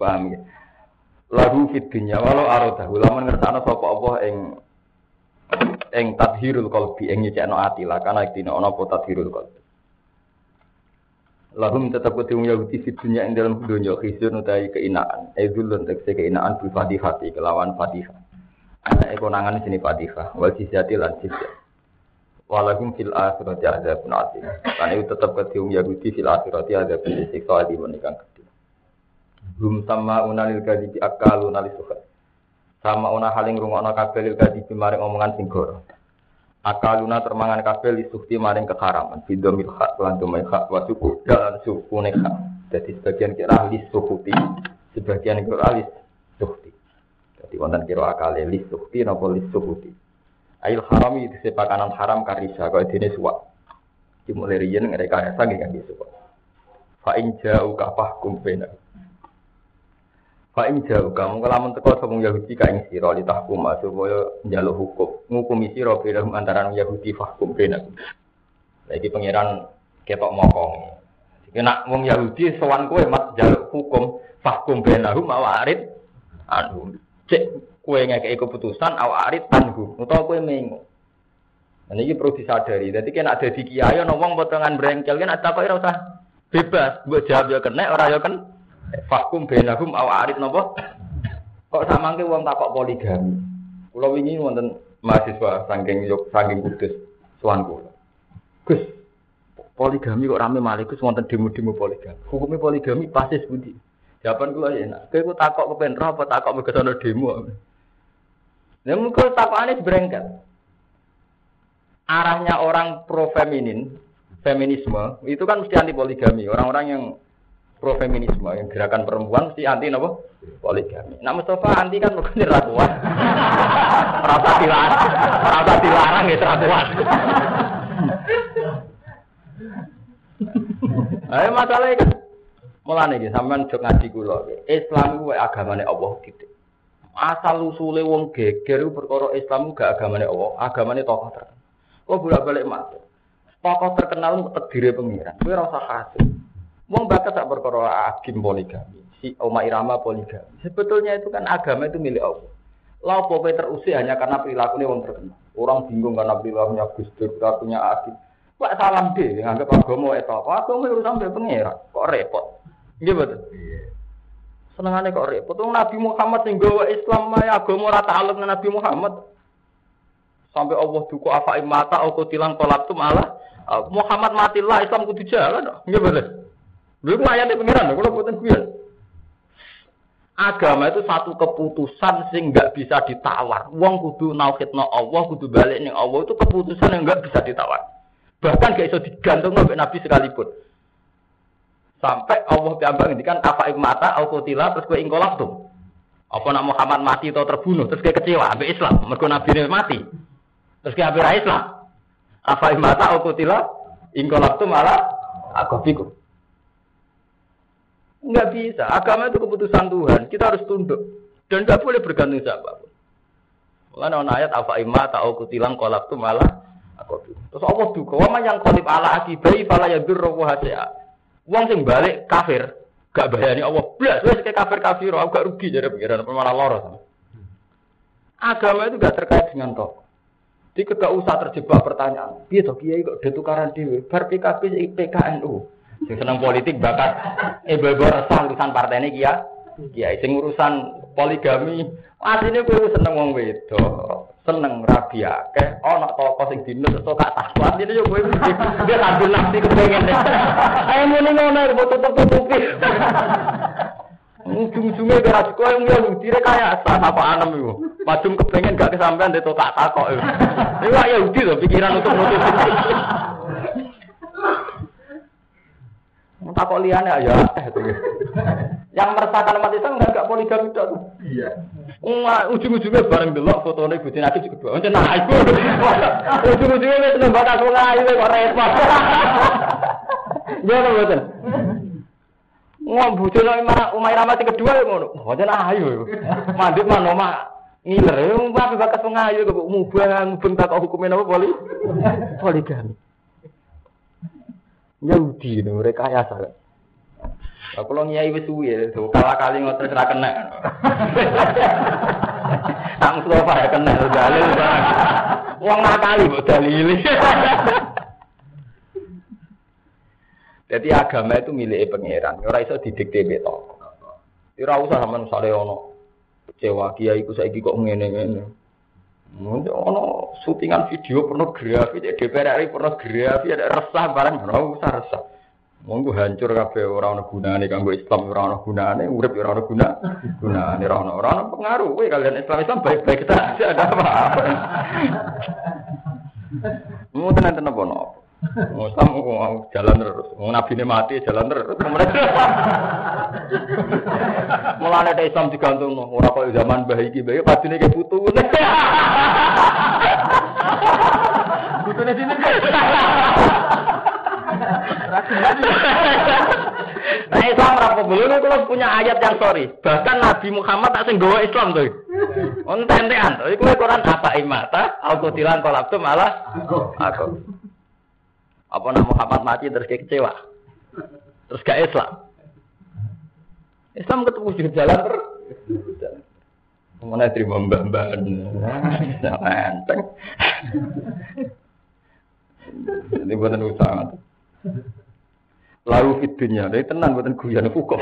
Paham ya? Lagu fitnya walau arodah ulama ngertana sapa Allah ing ing tadhirul qalbi ing nyecekno ati lah kana dina ana apa tadhirul qalbi. Lahum tetap kudu Yahudi di dunia ing dalam dunia khizyun utawi keinaan. Edulun tekse keinaan bil fatihati kelawan fatihah ana ekonangan sini fatihah wal jizyati lan jizyah. Walahum fil akhirati adzabun azim lan itu tetap kudu Yahudi fil akhirati adzabun siksa di menikang gede hum sama unalil kadibi akalu nalisuhat sama ona haling rungokno kabeh lil kadi maring omongan sing. Akaluna termangan kabeh lisukti maring keharaman. Bidomil hak lan domai hak wa suku dalan suku. Jadi sebagian kira lis sukuti, sebagian kira lis sukti. Jadi wonten kira akale lis sukti napa lis sukuti. Ail harami sepakanan haram karisa kau dene suwak. Dimulai riyen ngereka sangi kan suwak. Fa in ja'u Fa ing jauh kamu kelamun teko sapa Yahudi ka ing sira li tahkum supaya njaluk hukum. Ngukumi sira pirang antarané Yahudi fahkum benak. Lagi pangeran ketok mokong. Nak wong Yahudi sowan kowe mat njaluk hukum fahkum benahum awarid anu cek kowe ngekeki keputusan awarid tanhu utawa kowe mengo. Nah, ini perlu disadari. Jadi kan ada di kiai, ngomong potongan brengkel kan ada kok usah bebas. Buat jawab ya kena, orang ya kan Fakum benahum aw arid nopo. Kok samangke wong takok poligami. Kula wingi wonten mahasiswa saking yuk saking kudus sowan kula. Gus, poligami kok rame malih Gus wonten demo-demo poligami. Hukumnya poligami pasti sepundi? Jawaban kula ya enak. Kowe takok kepen apa takok mergo ana demo. Lah muga takokane brengket. Arahnya orang pro feminin, feminisme itu kan mesti anti poligami. Orang-orang yang pro feminisme yang gerakan perempuan mesti anti nopo poligami. Nah Mustafa anti kan bukan rakuan. Rasa dilarang, rasa dilarang ya rakuan. Ayo masalahnya kan mulane iki sampean jok ngaji kula. Islam kuwi agamane Allah gitu. Asal usule wong geger perkara Islam gak agamane Allah, agamane tokoh terkenal. Kok bolak-balik matur. Tokoh terkenal terdiri pengiran. Ora usah kasih. Wong bakat tak perkara agim poligami. Si Oma Irama poligami. Sebetulnya itu kan agama itu milik Allah. Lah apa terusir hanya karena perilakunya wong terkenal. Orang bingung karena perilakunya Gus Dur, perilakunya agim. Pak salam deh, nganggap agama itu apa? Agama itu sampai pengira. Kok repot? Iya betul. Senengane kok repot. Wong Nabi Muhammad sing gawa Islam maya agama ora ta'alluq dengan Nabi Muhammad. Sampai Allah duku apa imata aku tilang kolak tuh malah Muhammad matilah Islam kudu jalan. Betul. Ku ayate pengiran kula boten guyon. Agama itu satu keputusan sing nggak bisa ditawar. Wong kudu nauhidno Allah, kudu balik ning Allah itu keputusan yang nggak bisa ditawar. Bahkan gak iso digantung sampai Nabi sekalipun. Sampai Allah piambang kan apa mata au kutila terus kowe ingkolak tuh. Apa nak Muhammad mati atau terbunuh terus kayak kecewa ambek Islam, mergo Nabi mati. Terus kayak ambek Islam. Apa mata aku tila ingkolak tuh malah aku pikir. Enggak bisa. Agama itu keputusan Tuhan. Kita harus tunduk. Dan tidak boleh bergantung siapa. Mulane ana ayat apa imma ta'u kutilang kolak tu malah aku. Terus Allah duka, wa yang qalib ala akibai fala yadurru wa hasia. Wong sing balik kafir, gak bayani Allah blas wis kayak kafir kafir, aku gak rugi jadi pikiran malah loro. Agama itu gak terkait dengan toh. Jadi gak usah terjebak pertanyaan. Piye to kiai kok detukaran dhewe? Bar PKB PKNU. Sing seneng politik bakat bebo resah urusan partai ini kia. Kiai sing urusan poligami Asline kowe seneng wong wedok, seneng rabi akeh, ana toko sing dinut terus gak takwa. Ini yo kowe dia sambil nafsi kepengen. Ayo muni ngono kok tutup-tutupi. Ujung-ujungnya kira kau yang yang dire kayak asal apa anem itu. Macam kepengen gak kesampaian dia tak takok lah ya udah tuh pikiran untuk nutupi. Takok liane ya. Yang meresahkan umat Islam enggak enggak poligami itu. Iya. Ujung-ujungnya bareng delok fotone Gusti Nabi juga. Nah iku. Ujung-ujungnya wis nembak aku ngayu kok repot. Ya mboten. Ngom Umay Ramati kedua ya ngono. Oncen ayu. Mandip mano mak ngiler. Wong kok mubang mubeng tak apa poli? Poligami. Yahudi mereka ya salah. Aku lo nyai wis ya, kala kali ngotot ra kena. Tak Mustafa ya kena dalil barang. Wong nakali mbok dalili. Jadi agama itu milik pangeran, ora iso didikte beto. Ora usah sampean sale ono kecewa kiai iku saiki kok ngene-ngene. Ono syutingan video pornografi, DPR RI pornografi, ada resah barang, ora usah resah. Monggo hancur kabeh ora ana gunane kanggo Islam ora ana gunane, urip ora ana guna. Gunane ora ana ora ana pengaruh kowe kalian Islam Islam baik-baik kita ada apa. Mau tenan tenan bono. Islam mau jalan terus, mau nabi ini mati jalan terus. Mulane ada Islam digantung, ora kok zaman bayi iki bayi pasti nih kayak putu. Putune sini. Nah Islam rapo belum kalau punya ayat yang sorry. Bahkan Nabi Muhammad tak sing gawa Islam tuh. Onten-entean. Iku Quran apa imata? Aku tilang kolak tuh malah aku. Apa nama Muhammad mati terus kayak kecewa. Terus gak Islam. Islam ketemu di jalan terus. Mana terima mbak-mbak. Enteng. Ini buatan usaha. Lalu fitunya, dari tenan buatan guyon hukum.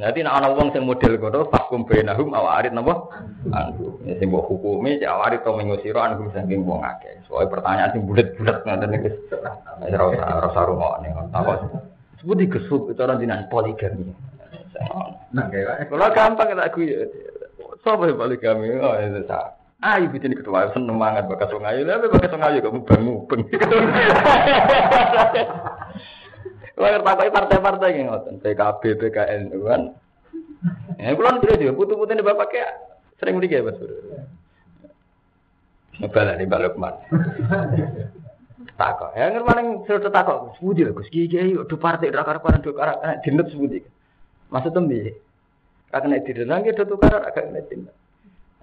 Nanti nak anak uang yang model kodo, fakum benahum awarit nabo. Anu, ya sing mbok hukumi, ya awarit to mengusiro anu saking wong akeh. Soalnya pertanyaan sing bulat-bulat ngoten niku. Ora usah ora usah rungokne. Takok. Sebut dikesub itu orang dinan poligami. Nah, kalau gampang tak guyon. Sopo poligami? Oh, itu sah. Ayo bikin ketua seneng banget bakat wong ayu, tapi wong ayu kamu bangu beng. Lah takoi partai-partai yang ngoten, PKB, PKN kan. Ya kula terus juga putu-putu bapak kayak sering mriki ya, Mas. Ngebala nih balok man. Takok, ya ngerti paling sudah takok, sebudi lah Gus, kiai do partai rakar karan do karak dinut sebudi. Maksud tembi. Kakek dinut nggih do tukar agak nek dinut.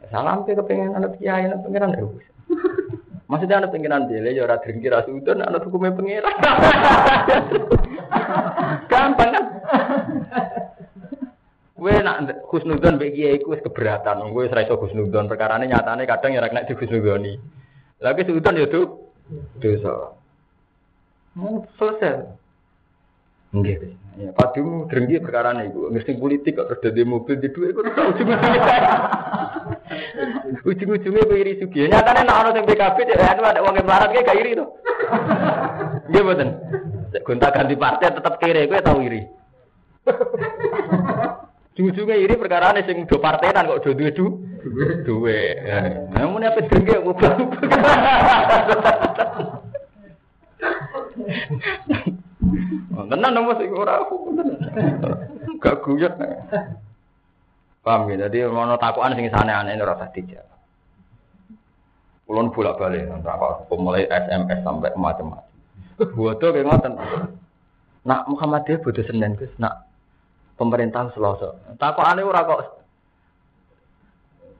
Salam ke kepengen anak kiai anak pangeran ya wis. Maksudnya anak pengiran dia, ya ora drengki ra sudon anak hukumnya pengiran. Gampang kan? Gue nak khusnudon mbek kiai ku wis keberatan. Gue wis ra iso khusnudon perkarane nyatane kadang ya ra kena dikhusnudoni. Lagi sudon ya tuh dosa. Mau selesai. Nggih. Ya, padu drengki perkara niku. Ngerti politik kok terus mobil di dhuwit kok ujung-ujungnya. Ujung-ujungnya kowe iri sugih. Nyatane nek ana sing PKB ya ada wong melarat kayak gak iri to. Nggih mboten. Gonta ganti partai tetap kere kowe tau iri. Ujung-ujungnya iri perkara nih sing do partenan kok do duwe du duwe. Nah, muni apa drengki mobil. Tenan dong mas, ora aku Gak guyon. Paham ya? Jadi mau takuan sing sana aneh ora usah dijawab. Kulon bolak balik, apa mulai SMS sampai macam-macam. Bodoh kayak ngoten. Nak Muhammadiyah bodoh Senin Gus, nak pemerintah Selasa. Takut aneh ora kok.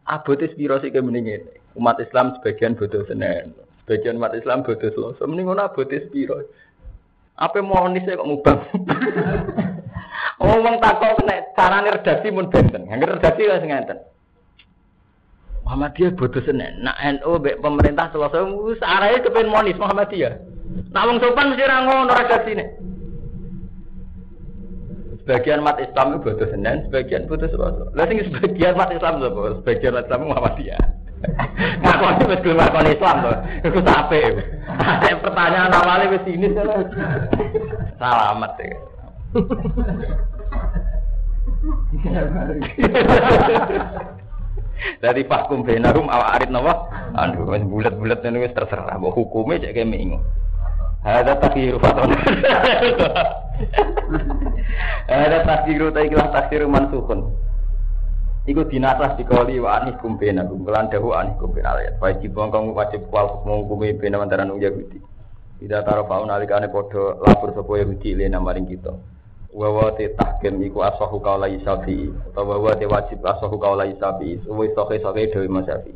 Abotis biro sih mendingin. Umat Islam sebagian bodoh Senin, sebagian umat Islam bodoh Selasa. Mending ngono abotis biro. Apa nih saya kok ngubah? Ngomong takut kena carane redaksi mun benten. Yang redaksi lah sing ngenten. Muhammadiyah bodoh Senin. Nak NU be pemerintah Selasa wis arahe kepen monis Muhammadiyah. Nah wong sopan mesti ra ngono redaksine. Sebagian umat Islam itu bodoh Senin, sebagian bodoh Selasa. Lah sing sebagian umat Islam sapa? Sebagian umat Islam Muhammadiyah. Ngakoni wis gelem ngakoni Islam to. Iku sape. Ada pertanyaan awalnya wis ini Selamat ya. Dari fakum benarum awak arit nawa, wis bulat-bulat ini terserah, hukume cek kene ingo. Ada takdiru faton. Ada takdiru ta ikhlas takdiru mansukun. Iku dinasah dikoli wa anis kumpena kumpulan dahu anis kumpena ayat. Wajib bongkong wajib kual menghukumi bena antara nung Yahudi. Tidak taruh faun alikane podo lapor sopo Yahudi lena maring kita. Wawa te iku asahu kaula isabi utawa wawa te wajib asahu kaula isabi. Suwe soke soke dewi masyafi.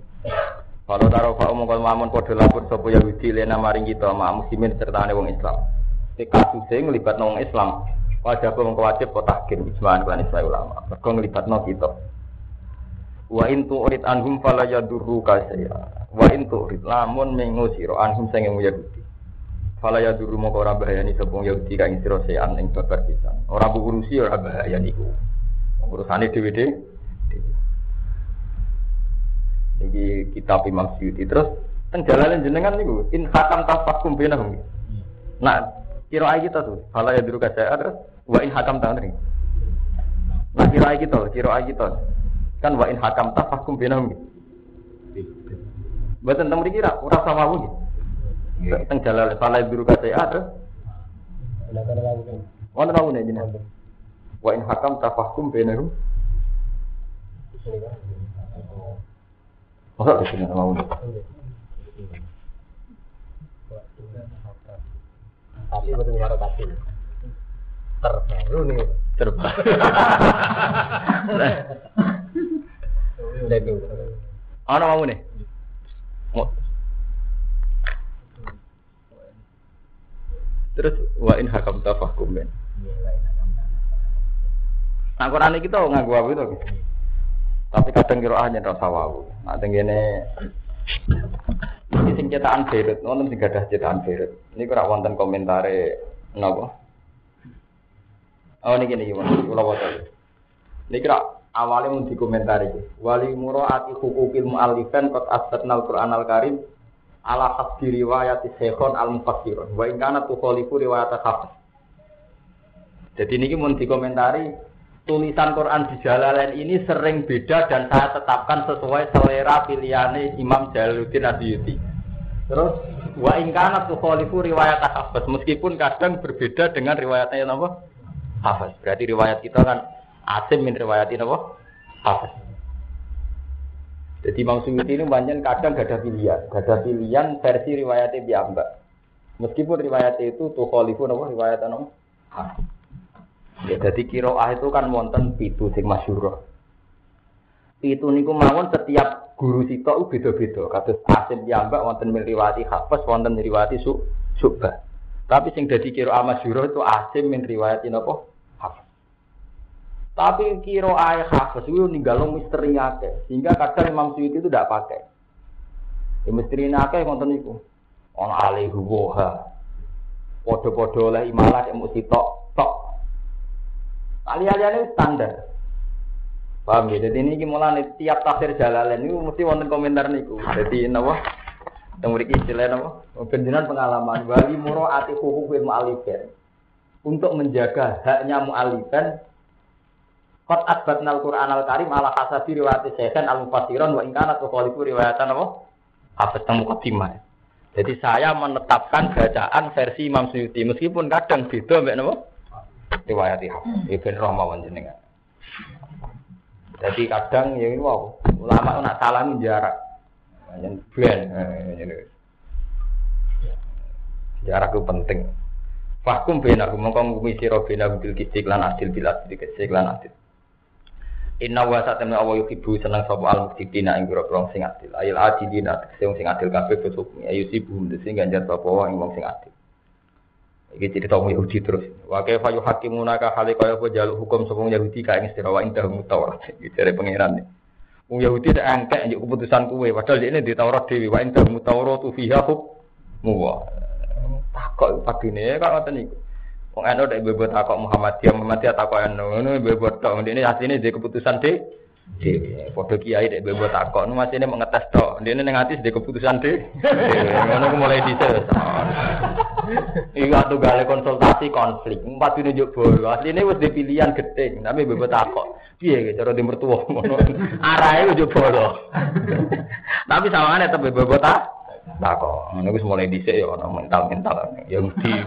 Kalau taruh faun mongkol mamun podo lapor sopo Yahudi lena maring kita ma muslimin serta wong Islam. Te kasusnya ngelibat wong Islam. Wajib mongko wajib po tahkim ijmaan kan Islam ulama. Mergo ngelibat kita. Wa in tu'rid anhum fala yadurru kasaya. Wa in tu'rid lamun mengo sira anhum sing Yahudi. Fala yadurru moko ora bahayani sapa Yahudi kang sira sean ing babar pisan. Ora bukurusi ora bahaya niku. Urusane dhewe-dhewe. Iki kitab Imam Suyuti terus teng jalan jenengan niku in hakam tafakum bainahum. Nah, kira kita tuh, fala yadurru kasaya terus wa in hakam tangri. Nah, kira kita, kira kita. Kan wa in hakam tafakum binahum. Mboten teng mriki ra ora sama nggih. Teng jalal saleh biru kate ada. Wonten tahu nih jenengan. Wa in hakam tafakum binahum. Masa di sini mau nih. Tapi betul betul tapi terbaru nih. Terbaru. Daging. Ana mau nih. Terus wa in hakam tafakum ben. Nah Quran kita nganggo apa itu? Tapi kadang kira hanya rasa wau. Nah tenggene ini sing cetakan Beirut, wonten sing gadah cetakan Beirut. Ini kira wonten komentare napa? Oh niki niki wonten kula waca. Niki kira awalnya mau dikomentari wali muraati hukukil mu'allifan qad asbatna al-Qur'an al-Karim ala hasbi riwayat Syekhon al-Mufassirun wa in kana riwayat Hafiz. Jadi niki mau dikomentari tulisan Quran di Jalalain ini sering beda dan saya tetapkan sesuai selera pilihannya Imam Jalaluddin Asyuti. Terus wa in kana tukhalifu riwayat Hafiz meskipun kadang berbeda dengan riwayatnya apa? Hafiz. Berarti riwayat kita kan Asim min riwayatin apa? Hafiz. Jadi Imam Suyuti ini banyak kadang gak ada pilihan, gak ada pilihan versi riwayatnya biamba. Meskipun riwayatnya itu tuh apa riwayat apa? Hafiz. Ya, jadi kiroah itu kan wonten pitu sing masyhur. Itu niku mawon setiap guru sitok beda-beda. Kados Asim biamba wonten min riwayati Hafiz, wonten min riwayati su Subah. Tapi sing dadi kiroah masyhur itu Asim min riwayatin apa? Hafiz. Tapi kiro ayah hafes itu ninggalo misteri akeh. Sehingga kadang Imam Suyuti itu tidak pakai. Ya misteri akeh konten itu. Ono alihu woha. Podo-podo oleh imalah mesti tok tok. Ali-aliannya standar. Paham ya? Jadi ini mulai tiap tafsir jalalain itu mesti wonten komentar niku. Jadi napa? Yang beri istilah napa? Penjenan pengalaman wali muro ati hukukil mu'alifin. Untuk menjaga haknya mu'alifin Qad asbatna al-Qur'an al-Karim ala hasabi riwayat Syekhan al-Mufassiron wa in kana tukhalifu riwayatan apa? Hafiz teng mukaddimah. Jadi saya menetapkan bacaan versi Imam Suyuti meskipun kadang beda mbek napa? Riwayat Hafiz. Ibn Rahmawan jenengan. Jadi kadang ya ini wow, ulama nak salah jarak. Yang ben. Sejarah itu penting. Fakum bena mongko ngumi sira bena bil kisik lan adil bil adil kisik lan adil. Inna wa satamna awa yuhibbu seneng sapa al muktitina ing pira sing adil. Ayil adilina sing sing adil kabeh besok ayu sibum sing ganjar sapa wong wong sing adil. Iki cerita wong Yahudi terus. Wa kaifa yuhakimuna ka hale kaya apa jaluk hukum sapa Yahudi ka ing sira wa indah mutawrat. Iki jare pangeran. Wong Yahudi tak angkat njuk keputusan kuwe padahal ini di Taurat dhewe wa indah mutawratu fiha hukmu takok padine kok ngoten niku. Wong anu nek bebot takok Muhammadiyah, Muhammadiyah takok anu, ngono bebot tok. Ndene asline di keputusan de dhewe. Padha kiai nek bebot takok nu masine mengetes tok. Ndene ning ati di keputusan de Ngono mulai dhisik. Iku atu gale konsultasi konflik. Empat dino njuk bolo. Asline wis pilihan gedhe, tapi bebot takok. Piye cara di mertua ngono. Arahe njuk bolo. Tapi sawangane tetep bebot takok. takok ngono wis mulai dhisik ya ono mental-mental ya mesti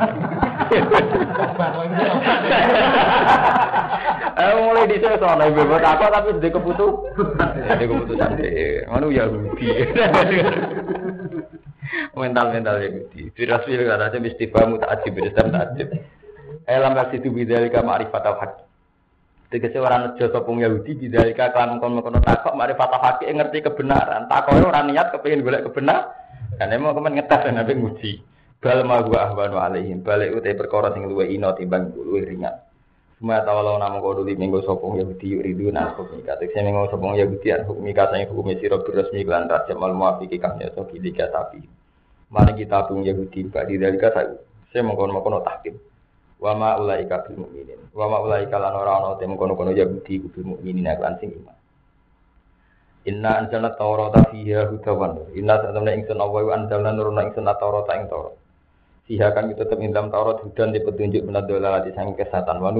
Eh mulai dhisik to ana ibu takok tapi sedhe keputu sedhe keputusan ngono ya mesti mental-mental ya mesti virus virus kata aja mesti paham tak ajib tak ajib Elam kasih tu bidalika ma'rifat al-haq Tegese ora nejo sapa Yahudi bidalika kan kono-kono takok ma'rifat al-haq ngerti kebenaran takoke ora niat kepengin golek kebenaran karena emang kemen ngetes dan nabi nguji. Bal ma gua ahwanu alaihim. Balik utai perkara sing luwe ino timbang luwe ringan. Semua tawalau nama kau dulu minggu sopong Yahudi yuridu nah hukum ikat. Saya minggu sopong Yahudi hukum ikat saya hukum siro resmi kelan raja mal muafiki kami atau kilika tapi. Mari kita pun Yahudi di dari kata saya mengkono mengkono tahkim. Wama ulaika bil mukminin. Wama ulaika lan ora ana te mengkono kono Yahudi bil mukminin lan sing iman. Inna anjalna Taurata fiha hudawan. Inna satamna ingsun wa anjalna nuruna ingsun Taurata ing Taurat. Fiha kan kita tetap dalam Taurat hudan di petunjuk menad dola di sang kesehatan wa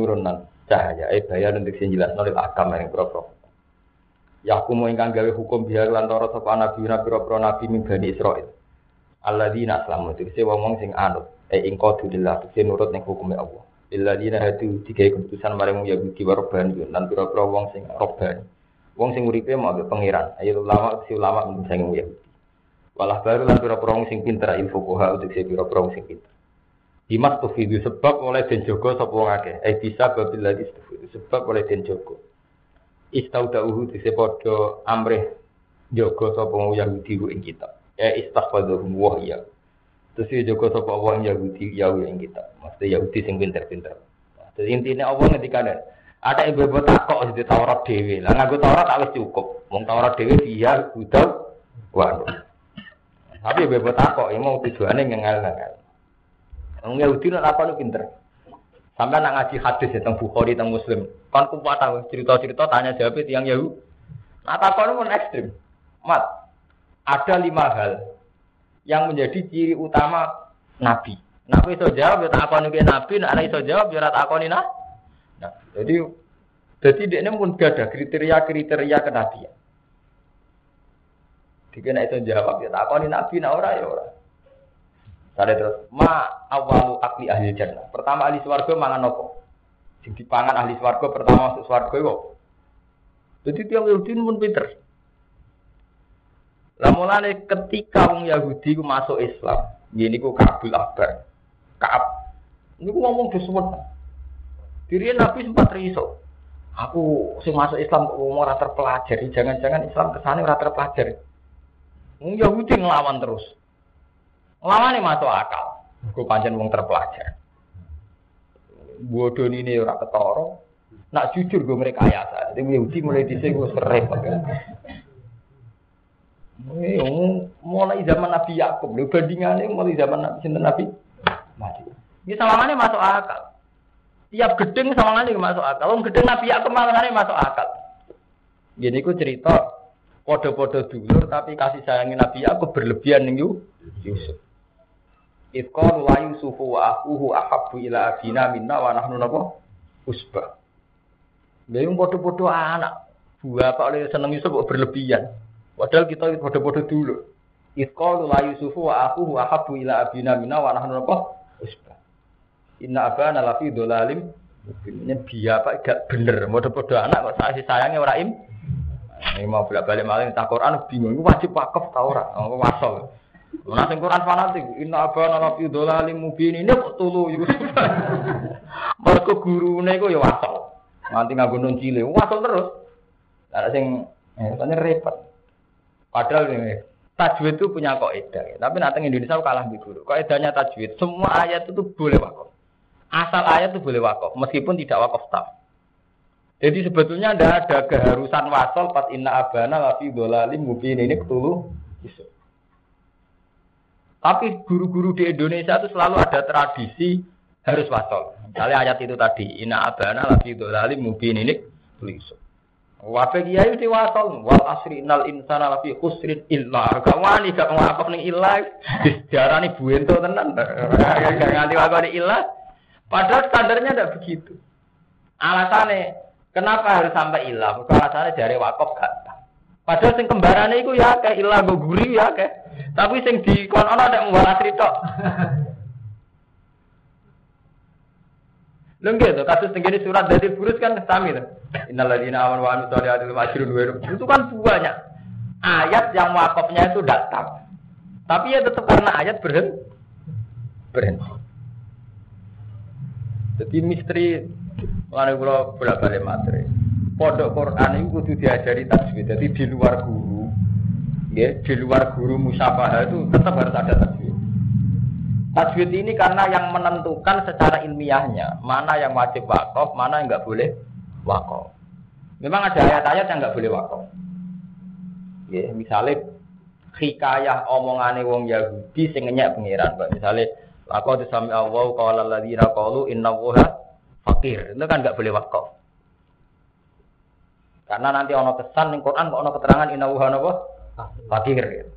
cahaya eh bayar untuk sing jelas nolil akam yang pro Ya aku mau ingkang gawe hukum biar lan Taurat sapa nabi nabi pro nabi min bani Israil. Alladzina aslamu itu se wong sing anut eh ing qadulillah sing nurut ning hukume Allah. Illadzina hadu digawe keputusan marang Yahudi wa Rabbani lan pira-pira wong sing Rabbani. Wong sing uripe mau ambek pangeran. Ayo ulama si ulama sing Yahudi. Walah baru lan pira-pira wong sing pinter fuqaha untuk si pira-pira wong sing pinter. Dimas tufidu sebab oleh den jogo sapa wong. Eh bisa babil lagi sebab oleh den jogo. Istaudauhu dise padha amrih jogo sapa wong Yahudi ing kitab. Ya istaghfadhum wa ya. Terus dia jogo sapa wong Yahudi ya ing kitab. Maksudnya Yahudi sing pinter-pinter. Jadi intinya Allah ngendikanen ada ibu ibu takok di Taurat dewi. Lah ngaku Taurat tak cukup. Wong Taurat dewi dia budak waduh. Tapi ibu ibu takok ini mau tujuannya ngengal-ngengal. Wong Yahudi nak apa lu pinter. Sampai nak ngaji hadis ya tentang Bukhari tentang Muslim. Kan kuat tahu cerita-cerita tanya jawab yang Yahudi. Nah takok pun ekstrim. Mat, ada lima hal yang menjadi ciri utama Nabi. Nabi itu jawab, ya tak Nabi, nak iso jawab, ya tak akoni nah. Nah, jadi jadi dia pun gak ada kriteria-kriteria kenabian. Dikena itu jawab ya tak kau nabi na ora ya ora. Tadi terus ma awalu akli ahli jannah. Pertama ahli swarga mangan nopo. Sing dipangan ahli swarga pertama masuk swarga yo. Jadi tiang Yahudi pun pinter. Lah mulane ketika wong Yahudi ku masuk Islam, gini ku Kabul Akbar. Kaab. Ini ku ngomong disebut Diri Nabi sempat riso. Aku sing masuk Islam kok mau ora terpelajari, jangan-jangan Islam ke sana ora terpelajari. Wong Yahudi ngelawan terus. Nglawane masuk akal. Gue pancen wong terpelajar. Bodoh ini ora ketara. Nak jujur gue mereka ayasa. Jadi Yahudi mulai dhisik gue. Mulai zaman Nabi Yakub, lho bandingannya mulai zaman Nabi sinten Nabi. Ini salamane masuk akal. Tiap gedeng sama ngene masuk akal. Wong gedeng Nabi Yakub malahane masuk akal. Gini ku cerita podo-podo dulur tapi kasih sayangin Nabi Yakub berlebihan ning Yusuf. Ifqal la Yusufu wa akuhu ahabbu ila abina minna wa nahnu napa? Usbah. Lha podo-podo anak. Buah apa oleh seneng Yusuf berlebihan. Padahal kita podo-podo dulu. Ifqal la Yusufu wa akuhu ahabbu ila abina minna wa nahnu napa? Usbah. Inna abana lafi dolalim. Ini biaya pak gak bener. Podo anak kok kasih sayangnya orang im. Ini mau bolak balik malah tak Quran bingung. Ini wajib wakaf tau ora? Oh, wasol. Nah, Quran fanatik, inna abana la fi dhalalim mubin. Ini kok tulu iku. Mergo gurune iku ya wasol. Nganti nganggo cile, wasol terus. Ada sing eh repot. Padahal ini tajwid itu punya kaidah, tapi nanti Indonesia kalah di guru. Kaidahnya tajwid, semua ayat itu boleh wakaf. Asal ayat itu boleh wakaf, meskipun tidak wakaf tam. Jadi sebetulnya tidak ada keharusan wasol pas inna abana lafi dolalim mubin ini ketulu. Tapi guru-guru di Indonesia itu selalu ada tradisi harus wasol. Misalnya ayat itu tadi, inna abana lafi dolalim mubin ini tulis. Wafe kiai di wasol, wal asri nal insana lafi khusrin illa. Gak wani gak ngakak ning illa, dijarani buento tenan. Gak nganti wakaf illa. Padahal standarnya tidak begitu. Alasannya Kenapa harus sampai ilah? Mereka alasannya dari wakaf gak Padahal sing kembarannya itu ya kayak ilah gue guri ya kayak. Tapi sing di kon ono ada membalas cerita. Lho gitu, kasus tenggini surat dari burus kan sami tuh. Innalladzina amanu wa amilus solihati ajrun wa Itu kan banyak ayat yang wakafnya itu datang. Tapi ya tetap karena ayat berhenti. Berhenti. Jadi misteri Mulane kula bolak-balik materi. Pondok Quran itu kudu diajari tajwid. Jadi di luar guru, ya, di luar guru musafah itu tetap harus ada. Tajwid ini karena yang menentukan secara ilmiahnya mana yang wajib wakaf, mana yang nggak boleh wakaf. Memang ada ayat-ayat yang nggak boleh wakaf. Ya, misalnya hikayah omongane wong Yahudi sing ngenyek pangeran, misalnya Laqad sami Allah qala alladziina qalu inna fakir. Itu kan nggak boleh wakaf. Karena nanti ono kesan di Quran ono keterangan inna wuha apa? Fakir. Gitu.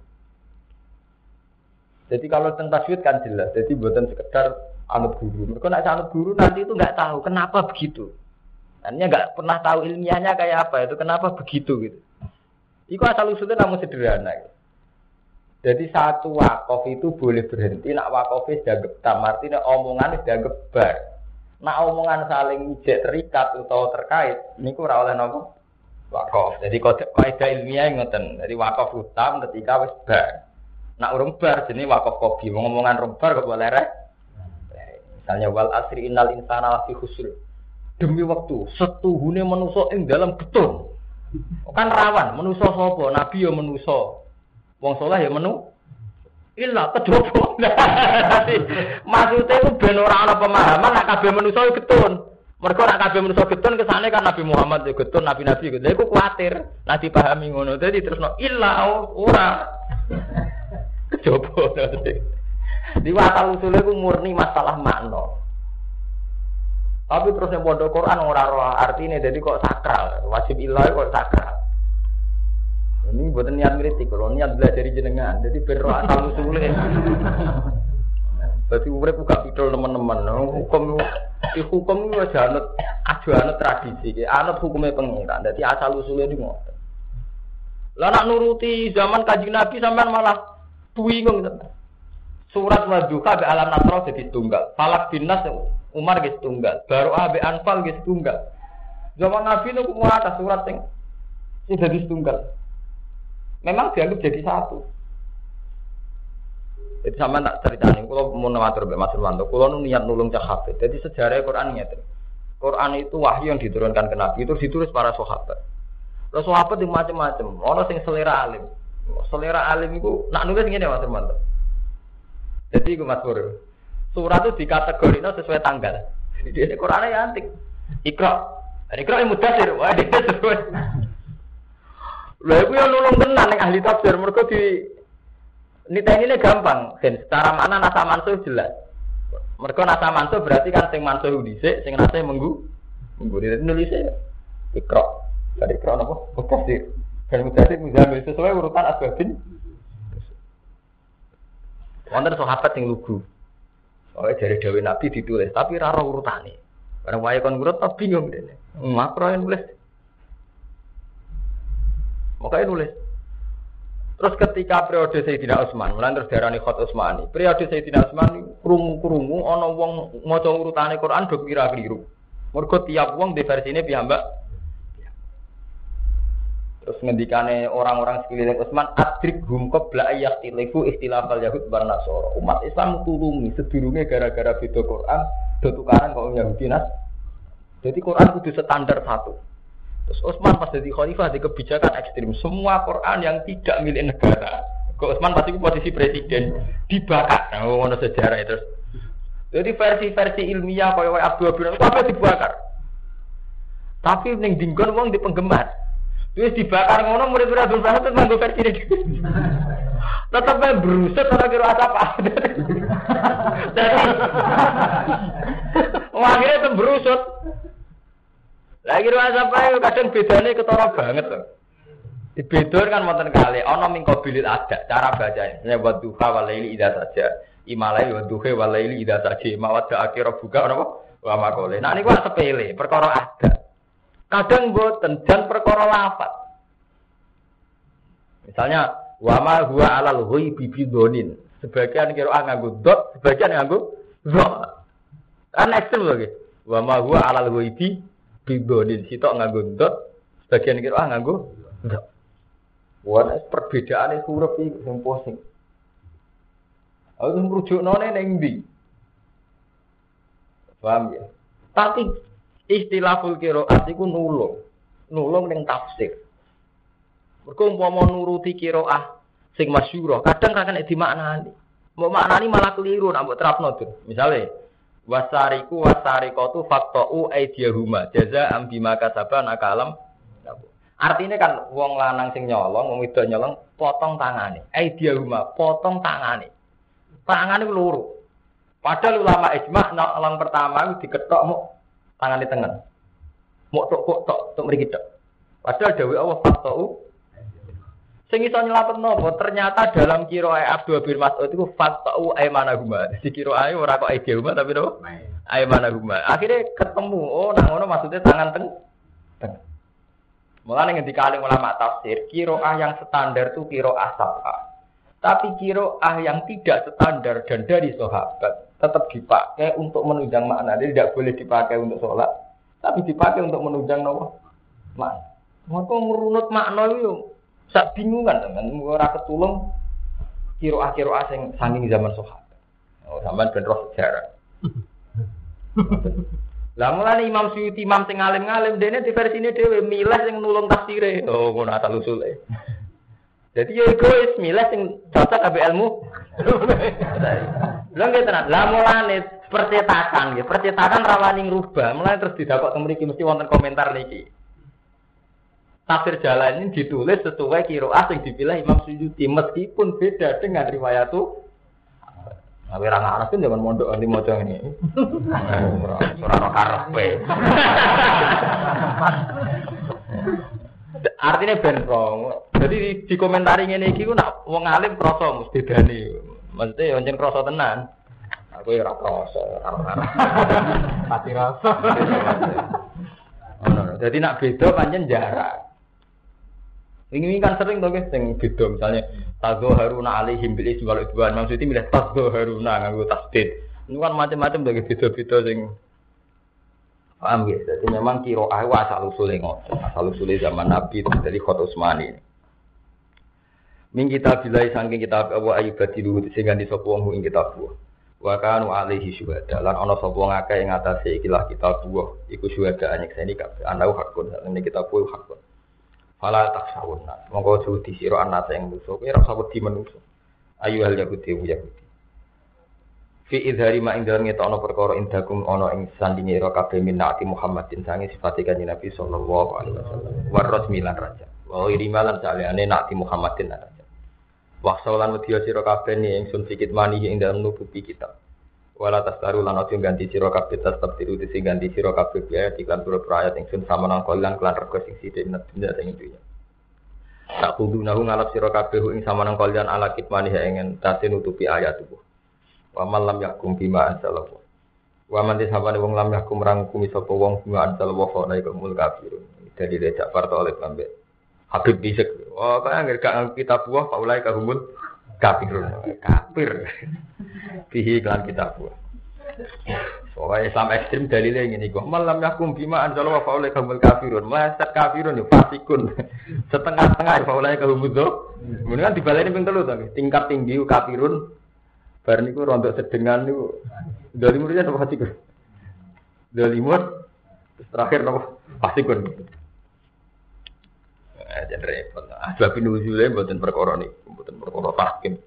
Jadi kalau tentang tajwid kan jelas. Jadi buatan sekedar anut guru. Mereka nak anut guru nanti itu nggak tahu kenapa begitu. Artinya nggak pernah tahu ilmiahnya kayak apa itu kenapa begitu gitu. Iku asal usulnya namun sederhana. Gitu. Jadi satu wakaf itu boleh berhenti, nak wakafnya sudah getam, artinya omongannya sudah gebar. Nah omongan saling ijek terikat atau terkait, ini ora oleh nopo wakaf. Jadi kaidah ilmiah ngoten. Jadi wakaf utam ketika wis bar. Nak urung bar jenis wakaf kopi. Ngomongan rumbar kok boleh rek. Misalnya wal asri innal insana lafi khusr. Demi waktu setuhune manusa ing dalam betul. Kan rawan, manusa sapa? Nabi ya manusa. Wong saleh ya menu Illa kedopo. Maksudnya itu ben ora ana pemahaman nek kabeh getun. Mergo nek kabeh manusa getun kesane kan Nabi Muhammad ya getun, nabi-nabi gitu. Lha iku kuwatir nek dipahami ngono. Dadi terusno illa ora. Kedopo. Di wasal usule ku murni masalah makna. Tapi terus yang bodoh Quran ora roh artinya jadi kok sakral, wajib ilah kok sakral. Ini buat niat kritik, kalau niat belajar jenengan, jadi berroh asal usulnya. Berarti urip buka pidol teman-teman. Hukum di hukum itu aja anut aja tradisi, anut hukumnya pengiran. Jadi asal usulnya di ngotot. Lah nak nuruti zaman kaji Nabi sampean malah bingung. Surat Wadduha be alam nasro jadi tunggal. Falak binas Umar gitu tunggal. Baru abe anfal gitu tunggal. Zaman Nabi itu mau atas surat yang jadi tunggal memang dianggap jadi satu. Jadi sama tak cerita ini, kalau mau namatur Mas Irwanto, kalau niat nulung hafid. Jadi sejarah Quran ini, Quran itu wahyu yang diturunkan ke Nabi itu ditulis para sahabat. Terus sahabat itu macam-macam. Orang yang selera alim, selera alim itu nak nulis ini Mas Irwanto. Jadi gue Mas Pur, surat itu dikategorikan sesuai tanggal. Jadi ini Qurannya ya antik. Ikra, Ikra yang mudah sih, wah dia sesuai. Lha iku yo nulung tenan ning ahli tafsir mergo di niteni gampang, kan secara mana nasa mansuh jelas. Mergo nasa mansuh berarti kan sing mansuh dhisik, sing nasa menggu menggu nulis. Ikra. Dari ikra napa? Mutafsir. Dan mutafsir muzamil sesuai urutan asbabin. Wonten sahabat sing lugu. Oh, dari Dewi Nabi ditulis, tapi rara urutane. Barang wae kon ngurut tak bingung dene. Makro yang nulis Makanya nulis. Terus ketika periode Sayyidina Utsman, mulai terus darani Khot Utsmani. Periode Sayyidina Utsman krungu-krungu ana wong maca urutane Quran do kira keliru. Mergo tiap wong di versine piyambak. Terus ngendikane orang-orang sekeliling Utsman adrik hum qabla ayyakhtilifu ikhtilafal yahud wan nasara. Umat Islam tulungi sedurunge gara-gara beda Quran do tukaran kok Yahudi nas. Jadi Quran kudu standar satu. Terus Utsman pas jadi khalifah di kebijakan ekstrim. Semua Quran yang tidak milik negara. Kok Utsman pasti posisi presiden dibakar. Nah, ngono sejarah itu. Jadi versi-versi ilmiah kaya Abdul Abdul apa dibakar. Tapi ning dinggon wong di penggemar. Wis dibakar ngono murid-murid Abdul Bahar itu nganggo versi ini. Tetap ae brusut ora kira apa. Wah, akhirnya itu berusut. Lagi kira apa ya kadang bedanya ketara banget tuh. Di bedor kan wonten kali, ana ming bilit ada cara bacanya. Ya wa duha walaili idza saja. Imalai wa duha walaili idza saja. Mawadda akhir buka apa? Wa makole. Nah niku sepele, perkara ada. Kadang boten dan perkara lafat. Misalnya wama huwa alal ghaibi bidonin. Sebagian kira nganggo dot, sebagian nganggo dot. Kan ekstrem lagi. Wama huwa alal ghaibi bidonin. Sitok nganggo dot, sebagian kira nganggo dot. Wah, perbedaan huruf iki sing pusing. Aku merujuk ning ndi? Paham ya? Tapi Istilahul qiraat iku nulung. Nulung ning tafsir. Umpama nuruti qiraah sing masyhur, kadang kan nek dimaknani. Mau maknani malah keliru mbok terapno tuh. Misale wasariku wasariqatu faqta'u aydiyahuma jazaa'an bima kasaba nakalam. Artinya kan wong lanang sing nyolong, wong wedok nyolong potong tangane. Aydiyahuma potong tangane. Tangane loro. Padahal ulama ijma' nang pertama diketok mau tangan di tengah. Mau tok kok tok tok mriki tok. Padahal dawuh Allah fatau. Sing iso nyelamet nopo? Ternyata dalam kiro Abdul bin Mas'ud itu fatau mana huma. Di kiro ae ora kok ide huma tapi nopo? mana huma. Akhirnya ketemu. Oh, nang ngono maksudnya tangan teng tengah. Mulane ngendika alim ulama tafsir, kiroah yang standar itu kiroah sabha. Tapi kiroah yang tidak standar dan dari sahabat tetap dipakai untuk menunjang makna. Jadi tidak boleh dipakai untuk sholat, tapi dipakai untuk menunjang nawa makna. Maka merunut makna itu sak bingungan teman. Ora ketulung kiro kiro asing saking zaman sahabat. Oh, zaman ben roh sejarah. Lah mulane Imam Suyuti Imam sing alim-alim dene di versine dhewe milih sing nulung tafsire. Oh, ngono asal usule. Jadi ya egois milih sing cocok ambek ilmu. Lha nggih tenan. Lah mulane percetakan nggih, percetakan rawani ngrubah. Mulane terus didakok teng mriki mesti wonten komentar niki. Tafsir jalan ini ditulis sesuai kiroah yang dipilih Imam Suyuti meskipun beda dengan riwayat itu Nah, ora ngaras kan zaman mondok anti maca ini. Ora karepe. Artinya ben. Jadi di komentari ngene iki ku nak wong alim krasa mesti dani. Maksudnya njen krasa tenan. Aku ya ora krasa, ora Pati rasa. Nak beda pancen jarak. Ini kan sering tuh guys, yang beda misalnya tazo haruna alaihim bil iswal idwan maksudnya milih tazo haruna nganggo tasdid. Ini kan macam-macam dari beda-beda sing Paham ya? Jadi memang kiro ahu asal usulnya ngotot. Asal usulnya zaman Nabi dari Khot Utsmani. Min kita bilai sangking kita Abu Ayyub badilu sehingga di sapa wong ing kita buah. Wa kanu alaihi syuhada. Lan ana sapa wong akeh ing atase ikilah kita buah iku syuhada nyekseni kabeh. Anau hakun. Lan kita buah hakun. Fala taksawun nas. Monggo di sira anak yang musuh kowe ora usah wedi. Ayu hal yahudi yahudi fi idhari ma ing dalem ngetokno perkara indakum ana ing sandinge ira kabeh minati Muhammadin sange sifate kanjeng Nabi sallallahu alaihi wasallam. Waras milan raja. Wa iri malan salehane nakti Muhammadin. raja wa sawalan wedi sira kabeh ni ingsun sikit mani ing dalem nubuti kita wala tastaru lan aja ganti sira kabeh tetep tiru dise ganti sira kabeh biaya iklan pura ayat ingsun sama nang kolan kelan rego sing sithik nek dunya ing dunya tak kudu nahu ngalap sira kabeh ing sama nang kalian ala kitmani ing tate nutupi ayat tubuh Wa lam yakum bima anzalallahu. Wa man disabane wong lam yakum rangkumi sapa wong bima anzalallahu fa ulaika humul kafirun. Jadi dia Ja'far oleh Lambe. Habib bisik. Oh, kaya nggak gak kitab buah fa ulaika humul kafirun. Kafir. Fihi kitab buah. Pokoknya Islam ekstrim dalilnya ini kok malam yakum bima anjalo wa faulai kaumul kafirun. Meleset kafirun ya fasikun. Setengah-setengah ya faulai kaumul tuh. Kemudian dibaleni ping telu to. Tingkat tinggi kafirun bar niku rontok sedengan niku dalimurnya apa fasikun. Dalimur terus terakhir apa fasikun. Eh, jadi repot. Asbab nuzule mboten perkara niku, mboten perkara tahkim.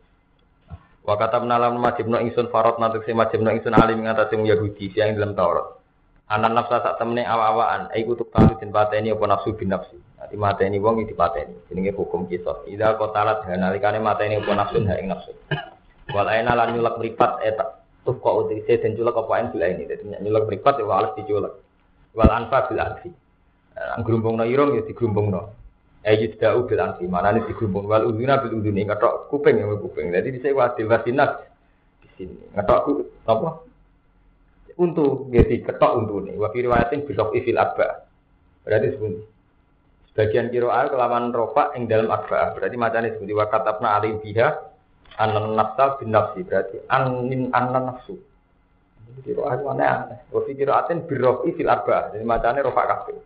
Wa kata menalam majibno ingsun farot nanti si majibno ingsun alim ngatasi wong Yahudi siang dalam Taurat. Anak nafsa sak temene awa-awaan, ai kutuk talu den pateni apa nafsu bin nafsi. Nanti mateni wong iki dipateni. Jenenge hukum kisah. Ida kotalat nalikane mateni apa nafsu ha ing nafsu. Wal aina lan nyulek mripat eta tuh kok utise den culek apa en bila ini. Dadi nyulek mripat ya alas diculek. Wal anfa bil aksi. Anggerumbungno irung ya digrumbungno. Ayat da'u bil anfi, mana ini digumpung wal udhuna bil udhuni, ngetok kuping yang kuping. Jadi bisa wadil wasinak di sini. Ngetok apa? Untuk, jadi ketok untuk ini. Wa riwayatin bilok ifil abba. Berarti. Sebagian kiro'al kelaman rofa yang dalam abba. Berarti macamnya sebuti. Wa katabna alim biha anan nafsa bin nafsi. Berarti anin anan nafsu. Kiro'al mana aneh. Wa kiro'atin bilok ifil abba. Jadi macamnya rofa kafir.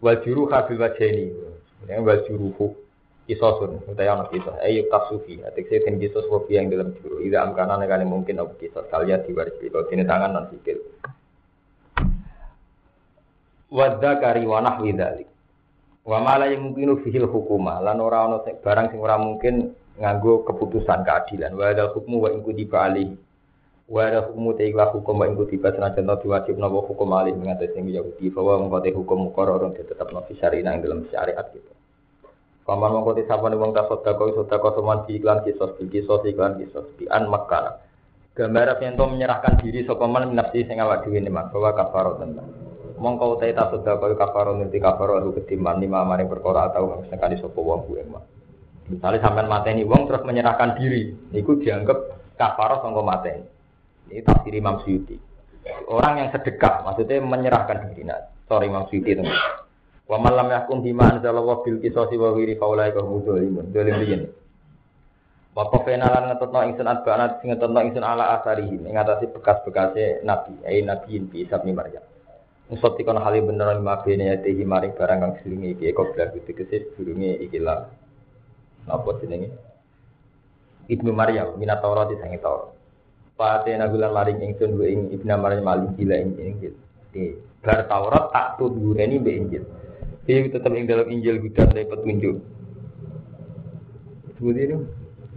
Wal juruha bil wajeni. Yang wal juruhu kisosun, utawa ana kisos. Ayo kasufi, atik den kisos kopi yang dalam juru. Ida amkana nekane mungkin apa kisos kalian diwaris kalau sini tangan non sikil. Wadda kari wanah widalik. Wa mala yang mungkin fihil hukuma, lan ora ana barang sing ora mungkin nganggo keputusan keadilan. Wa ada hukmu wa ingku dibali. Wa ada hukmu te ikhlas hukum wa ingku tiba senajan to diwajib napa hukum alih mengatas sing Yahudi bahwa mengkote hukum mukarrarun tetap nabi syariah ing dalam syariat gitu. Paman mengkoti sapa wong ta sedekah sedekah soman iklan kisos kisos iklan kisos di an Makkah. Gambar yang to menyerahkan diri sapa man nafsi sing awak dhewe ne bahwa kafarot tentang. Mongko utai ta sedekah kafarot nanti kafarot lu ketimbang lima mari perkara atau wong sekali sapa wong kuwi mah. Misalnya sampean mateni wong terus menyerahkan diri, niku dianggap kafarot sangka mateni. Ini tafsir Imam Suyuti. Orang yang sedekah, maksudnya menyerahkan diri. Nah, sorry Imam Suyuti teman. Wa man lam yahkum bima anzalallahu bil qisasi wa ghairi faulai ka hum dzalimun. Dzalim riyen. Wa qafena lan ngetotno ingsun adbana sing ngetotno ingsun ala asarihi ing atase bekas-bekase nabi, ai nabiin bi Isa bin Maryam. Musot dikon hale bener lima bene ya tehi maring barang kang selingi iki kok bla gitu kesis durunge iki lah. Napa jenenge? Ibnu Maryam minat Taurat sange Taurat. Patena gulan maring ingsun wa ing Ibnu Maryam maling gila ing Injil. Di bar Taurat tak tudureni be Injil. Fihi tetap ing dalam Injil hudan dari petunjuk. Seperti itu.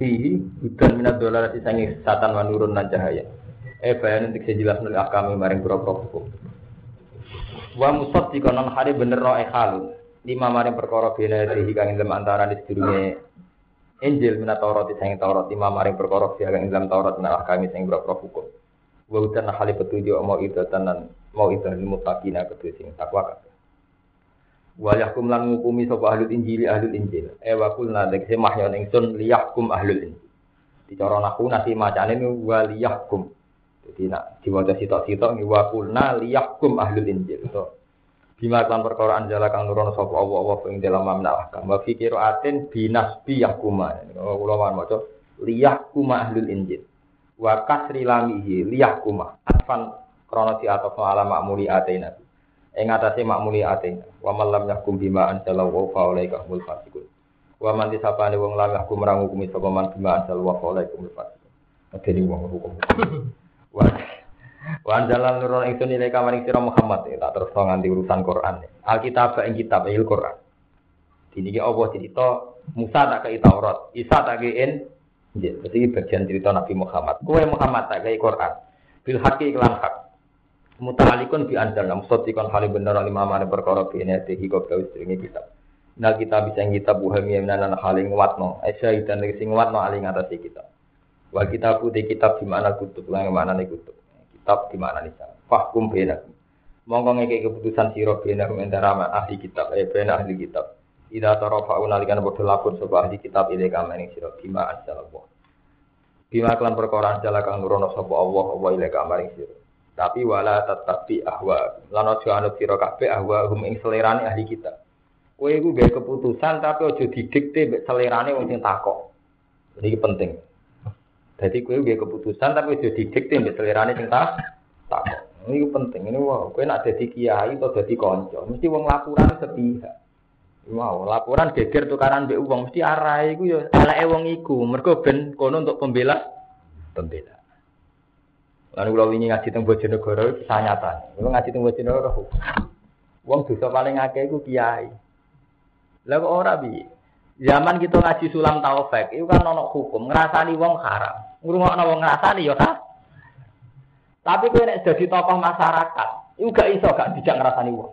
Fihi hudan minat dolar sangi satan manurun dan cahaya. Eh bayan untuk sejelas nol akami maring pura-pura hukum. Wa musad dikonon hari bener no ekhalun. Lima maring perkara bina dihi kang dalam antara di sedurunge Injil minat Taurat sangi Taurat lima maring perkara biha kang dalam Taurat minat akami sing pura-pura hukum. Wa hudan hali petunjuk mau itu tenan mau itu mutakina kedua sing takwa kabeh. wa yahkum lan ngukumi sapa ahlul injil ahlul injil e wa kulna dekse mahyon ingsun liyahkum ahlul injil dicara nahu nasi macane ni wa liyahkum jadi nak diwaca sitok-sitok wa kulna liyahkum ahlul injil to bima kan perkara anjala kang nurono sapa Allah Allah ing dalam mamna ahkam. Wa fi qiraatin binasbi yahkuma. Kula wan maca liyahkum ahlul injil. Wa kasri lamihi liyahkum atfan krana di atas ala makmuli atina ing atase makmuli ate wa man lam yakum bima anzala wa fa ulaika humul fasiqun. Wa man disapane wong lam yakum marang hukumi sapa man bima anzala wa fa ulaika humul fasiqun. Adene wong hukum. wa wa anzala nurun ingsun ile kamaring sira Muhammad. Ya tak terus nganti urusan Quran. Alkitab ing kitab il Quran. Dini Allah cerita Musa tak kei Taurat, Isa tak kei Injil. Jadi bagian cerita Nabi Muhammad. Kue Muhammad tak kei Quran. Bil haki iklan hak. Mutalikun bi anjal nam sotikon hal bener lima mana perkara bi ini tehi kau kau istringi kitab. Nah kita bisa kitab buhami menanan hal yang watno esya dan lagi sing watno aling atas kitab. Wal kita putih kitab di mana kutub yang mana kutub kitab di mana nih fahkum benak mongko ngeke keputusan siro benak antara ahli kitab eh benak ahli kitab Ida tarafa unalikan bodoh lapor sebuah ahli kitab ide kamane siro bima anjal Allah bima kelan perkara anjal kang nurono sapa Allah Allah ile kamane siro tapi wala tetapi ahwa. Lan aja anut kabeh ahwa hum ing selerane ahli kita. Iku gawe keputusan tapi aja didikte wong sing takok. Ini penting. Jadi kowe gawe keputusan tapi aja didikte mbek selerane sing takok. Ini penting. Ini wow. Kue nak jadi kiai atau jadi konco, mesti wong laporan sepihak. Wow, laporan geger tukaran be uang mesti arah iku ya eleke wong iku. Mergo ben kono untuk pembela pembela. Lalu kalau ini ngaji tentang Bojonegoro itu kisah nyata. Kalau ngaji tentang Bojonegoro, wong dosa paling akeh iku kiai. Lah kok ora bi? Zaman kita ngaji sulam taufik, itu kan ono hukum ngrasani wong haram. Ngrungokno wong ngrasani ya kan? Tapi kowe nek dadi tokoh masyarakat, iku gak iso gak dijak ngrasani wong.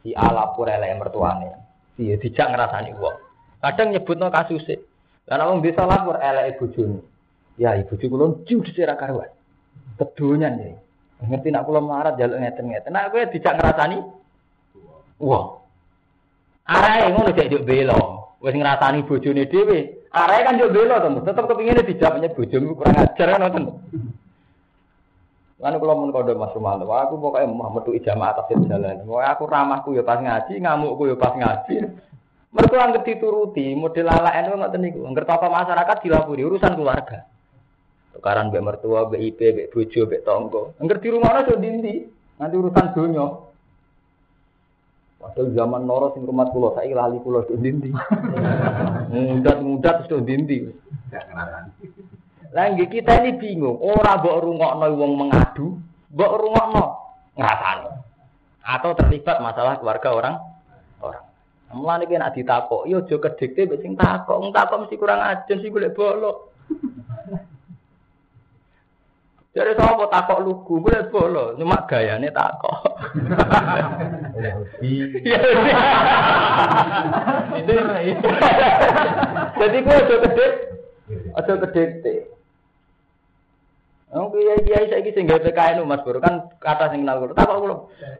Si ala pura elek mertuane. Si dijak ngrasani wong. Kadang nyebutno kasuse. Lah nek wong desa lapor elek bojone. Ya ibu kula judes ora karuan. Kedonyan ya. Ngerti nak kula melarat jaluk ngeten-ngeten. Nak kowe dijak ngrasani wong. Arae ngono cek juk belo. Wis ngrasani bojone dhewe. Arae kan juk belo to, tetep kepingine dijawabnya bojomu kurang ajar kan ngoten. Lalu kalau mun kode Mas Rumanto, aku pokoknya mau metu ijama atas jalan. Mau aku ramahku ya pas ngaji, ngamukku ya pas ngaji. Mereka anggap dituruti, model ala itu nggak niku. Angger apa masyarakat dilapuri urusan keluarga. Tukaran mbek mertua, mbek IP, mbek bojo, mbek tonggo. Angger di rumah aja dindi, nanti urusan dunia. Padahal zaman noro sing rumah kulo, saya lali tuh dindi. Mudat tuh dindi. Lah nggih kita ini bingung, ora mbok rungokno wong mengadu, mbok rungokno ngrasani. Atau terlibat masalah keluarga orang orang. Mulane ki nek ditakok, yo aja kedikte mbek sing takok, wong takok mesti kurang ajen sih golek bolok. Jadi sama takok lugu, boleh bolo, cuma gayane takok. Iya. Jadi gue aja kedek, aja kedek Oh kiai kiai saya kisah nggak PKN mas baru kan kata sing kenal gue. Tak gue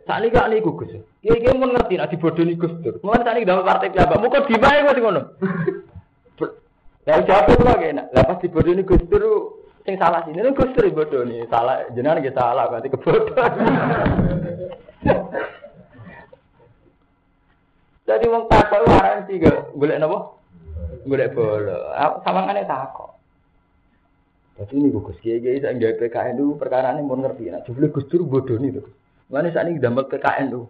saat ini gak nih gus. Kiai kiai mau ngerti nanti bodoh nih gus tur. Mulai saat ini dalam partai piaba. Muka di mana gue ngono. Lalu jawab tuh lagi nak. Lepas di bodoh nih gus tur sing salah sini nih gus tur bodoh nih salah jenengan kita salah berarti kebodohan. Jadi wong takok waran sih gak boleh bolo. Sama kan takok. Jadi ini gus kiai kiai saya nggak PKN dulu perkara ini mau ngerti. Nah, coba gus tur bodoh nih tuh. Mana saat ini dampak PKN dulu.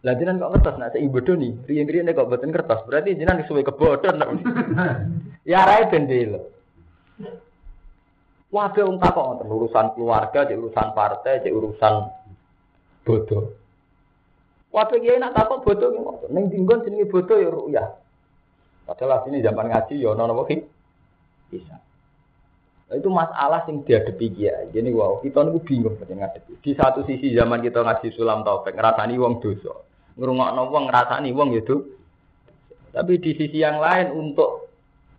Lah jenengan kok kertas nak saya bodoh nih. Riyen-riyen kok boten kertas. Berarti jenengan disuwe kebodohan. ya rai bendel. Wah, wong takok ngoten urusan keluarga, cek urusan partai, cek urusan bodoh. Wah, kiai nak takok bodoh ngoten. Ning dinggon jenenge bodoh ya ruyah. Padahal sini zaman ngaji ya ono napa Bisa. Itu masalah yang dihadapi dia. Jadi wow, kita nih bingung dengan ngadepi. Di satu sisi zaman kita ngaji sulam taufik, ngerasani wong dosa. Ngrungokno wong ngrasani wong itu. Tapi di sisi yang lain untuk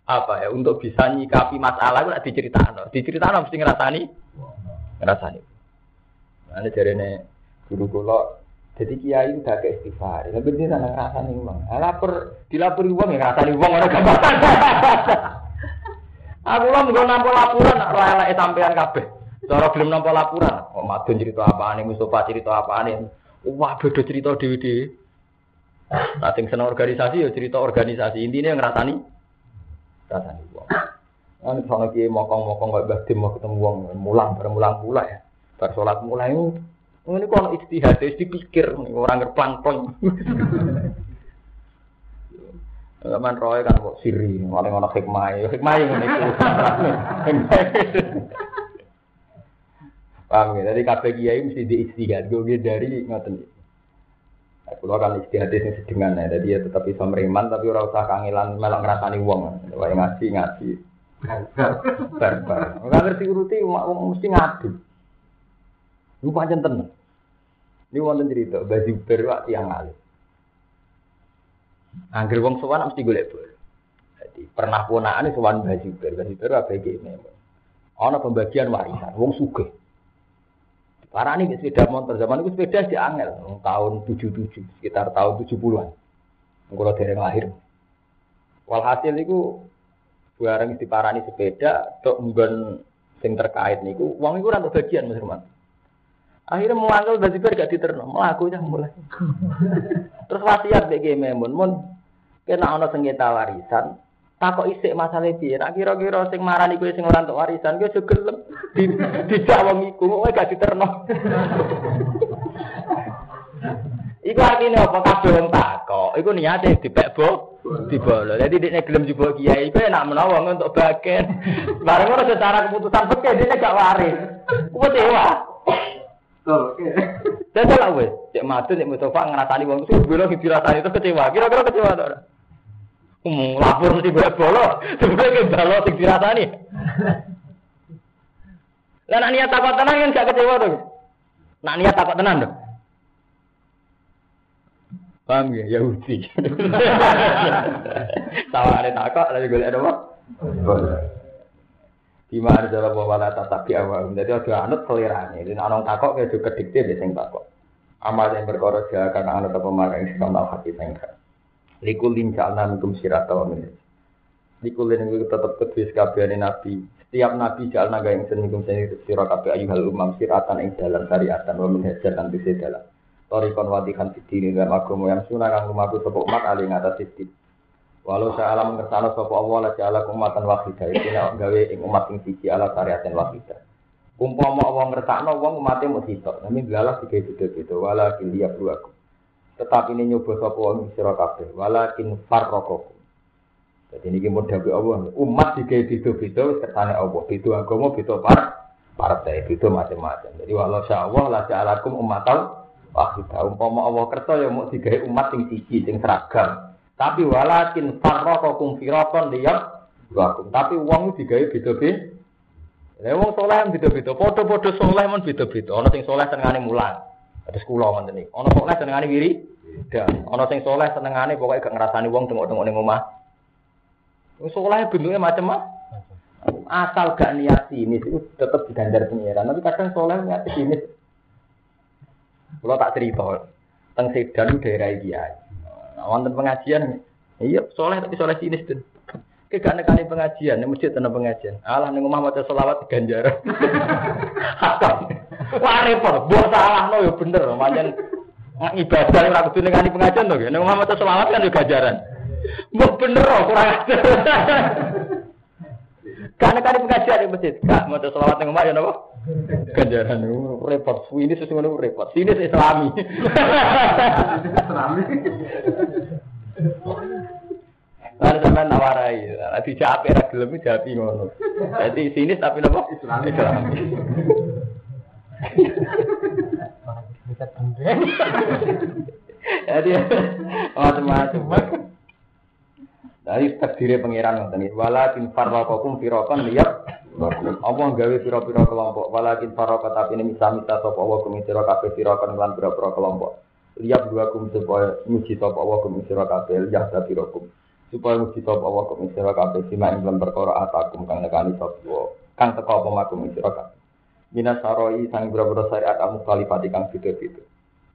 apa ya? Untuk bisa nyikapi masalah itu diceritakan. Diceritakan mesti ngerasani ngerasani. Nah, ini nih guru kula jadi kiai udah ke istighfar. Tapi dia nang ngrasani wong. Lapor dilapori wong ya ngrasani wong ora gampang. Aku lah mau nampa laporan, ora elek sampean kabeh. Cara belum nampa laporan, kok madun cerita apaan Mustafa cerita apaan Wah, beda cerita dhewe-dhewe. Nah, sing seneng organisasi ya cerita organisasi. Intinya ngrasani ngrasani wong. Kan sono ki mokong-mokong kok Mbah Dim ketemu wong mulang bareng mulang pula ya. Bar salat mulai ini kok istihad, wis dipikir orang ngerplang-plang. Zaman roy kan kok siri, paling ono hikmah, hikmah yang ini. Paham ya? Jadi kabeh kiai mesti diistihad, gue dari ngoten. Kulo kan istihad sing sedengan ya, jadi ya tetap bisa meriman tapi ora usah kangilan melok ngrasani wong. Wae ngaji ngaji. Barbar. Ora ngerti uruti mesti ngadu. Lu pancen tenan. Ini wonten cerita, baju berwak tiang alim. Angger wong sowan mesti golek bol. Jadi pernah ponakane sowan Mbah Zubair, Mbah Zubair ABG memang. Ana pembagian warisan wong sugih. Para ini sepeda motor zaman itu sepeda di angel tahun 77 sekitar tahun 70-an. Kalau dari lahir. Walhasil itu barang diparani sepeda tok nggon sing terkait niku wong iku ora bagian Mas Ruman. Akhirnya mengangkel Mbah Zubair gak diterno, melaku mulai. Terus wasiat bagi Memun, mun kena ana sengketa warisan, takok isik masalah piye. Nak kira-kira sing marani kowe sing ora entuk warisan kowe aja gelem di dijak wong iku kowe gak diterno. Iku artinya apa kabeh wong takok. Iku niate dipek bo dibolo. Jadi dia gelem jebol kiai iku enak menawa untuk bagian. Bareng ora secara keputusan peke dia gak waris. Ku dewa. Oke. Dan salah wes, cek madun cek Mustafa ngerasani wong sing bilang dirasani itu kecewa. Kira-kira kecewa ora? Hmm, lapor mesti boleh bolo. Sebenarnya balo sing dirasani. Lah nak niat takut tenan kan gak kecewa tuh. Nak niat takut tenan tuh. Paham ya Yahudi. Sama ada takut lagi golek ada apa? Di mana dalam bawa lata tapi awal. Jadi ada anut selirane. Jadi orang takut kayak juga dikte biasanya takut. Amal yang berkorot ya karena anut apa marah yang sekamal hati sengkak. Likulin ja'alna minkum sirata wa minhaj. Likulin itu tetap kedua sekabiani nabi. Setiap nabi ja'alna gaya yang seningkum sirah kabeh ayuhal umam siratan yang dalam syariatan wa minhaj dan bisa dalam. Torikon watikan fitini dalam agama yang sunnah kang lumaku sapa umat ali ngatas sidin. Walau saya alam mengersano sapa Allah la ja'ala umatan wahidah. Iki nek gawe ing umat sing siji ala syariatan wahidah. Umpama Allah ngersakno wong umate mung sitok, nami dilalah digawe beda-beda wala kiliya aku. Tetapi ini nyoba sapa wong sira kabeh, walakin farraqakum. Jadi ini mau dawe Allah, umat digawe beda-beda kersane Allah, beda agama, beda par partai, beda macam-macam. Jadi walau sya Allah la ja'alakum ummatal wahidah. Umpama Allah kersa ya mau digawe umat sing siji sing seragam. Tapi walakin farraqakum firaqan liyab wakum. Tapi wong digawe beda-beda. Lah wong saleh beda-beda, padha-padha saleh men beda-beda. Ana sing saleh senengane mulang. Terus kula ngoten niku. Ana saleh senengane wiri. Dan ana sing saleh senengane pokoke gak ngrasani wong tengok-tengok ning omah. Wong saleh bentuke macam-macam. Asal gak niat sinis itu tetap digandar pengiran. Tapi kadang soleh niat sinis. Kalau tak cerita, teng Sedan daerah Kiai. Nah, wonten pengajian, iya soleh tapi soleh sinis tuh. Kegak nekani pengajian, nih masjid tenan pengajian. Alah ning omah maca selawat ganjaran. Wah repot, buat salah no ya bener, pancen ibadah ora kudu nekani pengajian to, ning omah maca selawat kan yo ganjaran. Mbok bener kok kurang ajar. Kan nekani pengajian ning masjid, gak maca selawat ning omah ya napa? Ganjaran repot, ini sesungguhnya repot. Sini Islami. Islami. Lalu sampai nawarai, nanti jawab era gelem jawab ngono. Jadi sinis tapi. Islami. Bisa bener. Jadi macam-macam. Dari takdirnya pangeran ngoten iki. Walakin farraqakum firaqan liyab Allah gawe pira-pira kelompok. Walakin farraqa tapi ini misa-misa sapa Allah kum sira kabeh firaqan lan pira-pira kelompok. Liyab dua kum supaya muji sapa Allah kum sira kabeh liyab pirakum. Supaya muji sapa Allah kum sira kabeh sima ing dalam perkara atakum kang nekani sapa kang teko apa makum sira kabeh. Saroi sang pira-pira syariat amu kalifati kang beda-beda.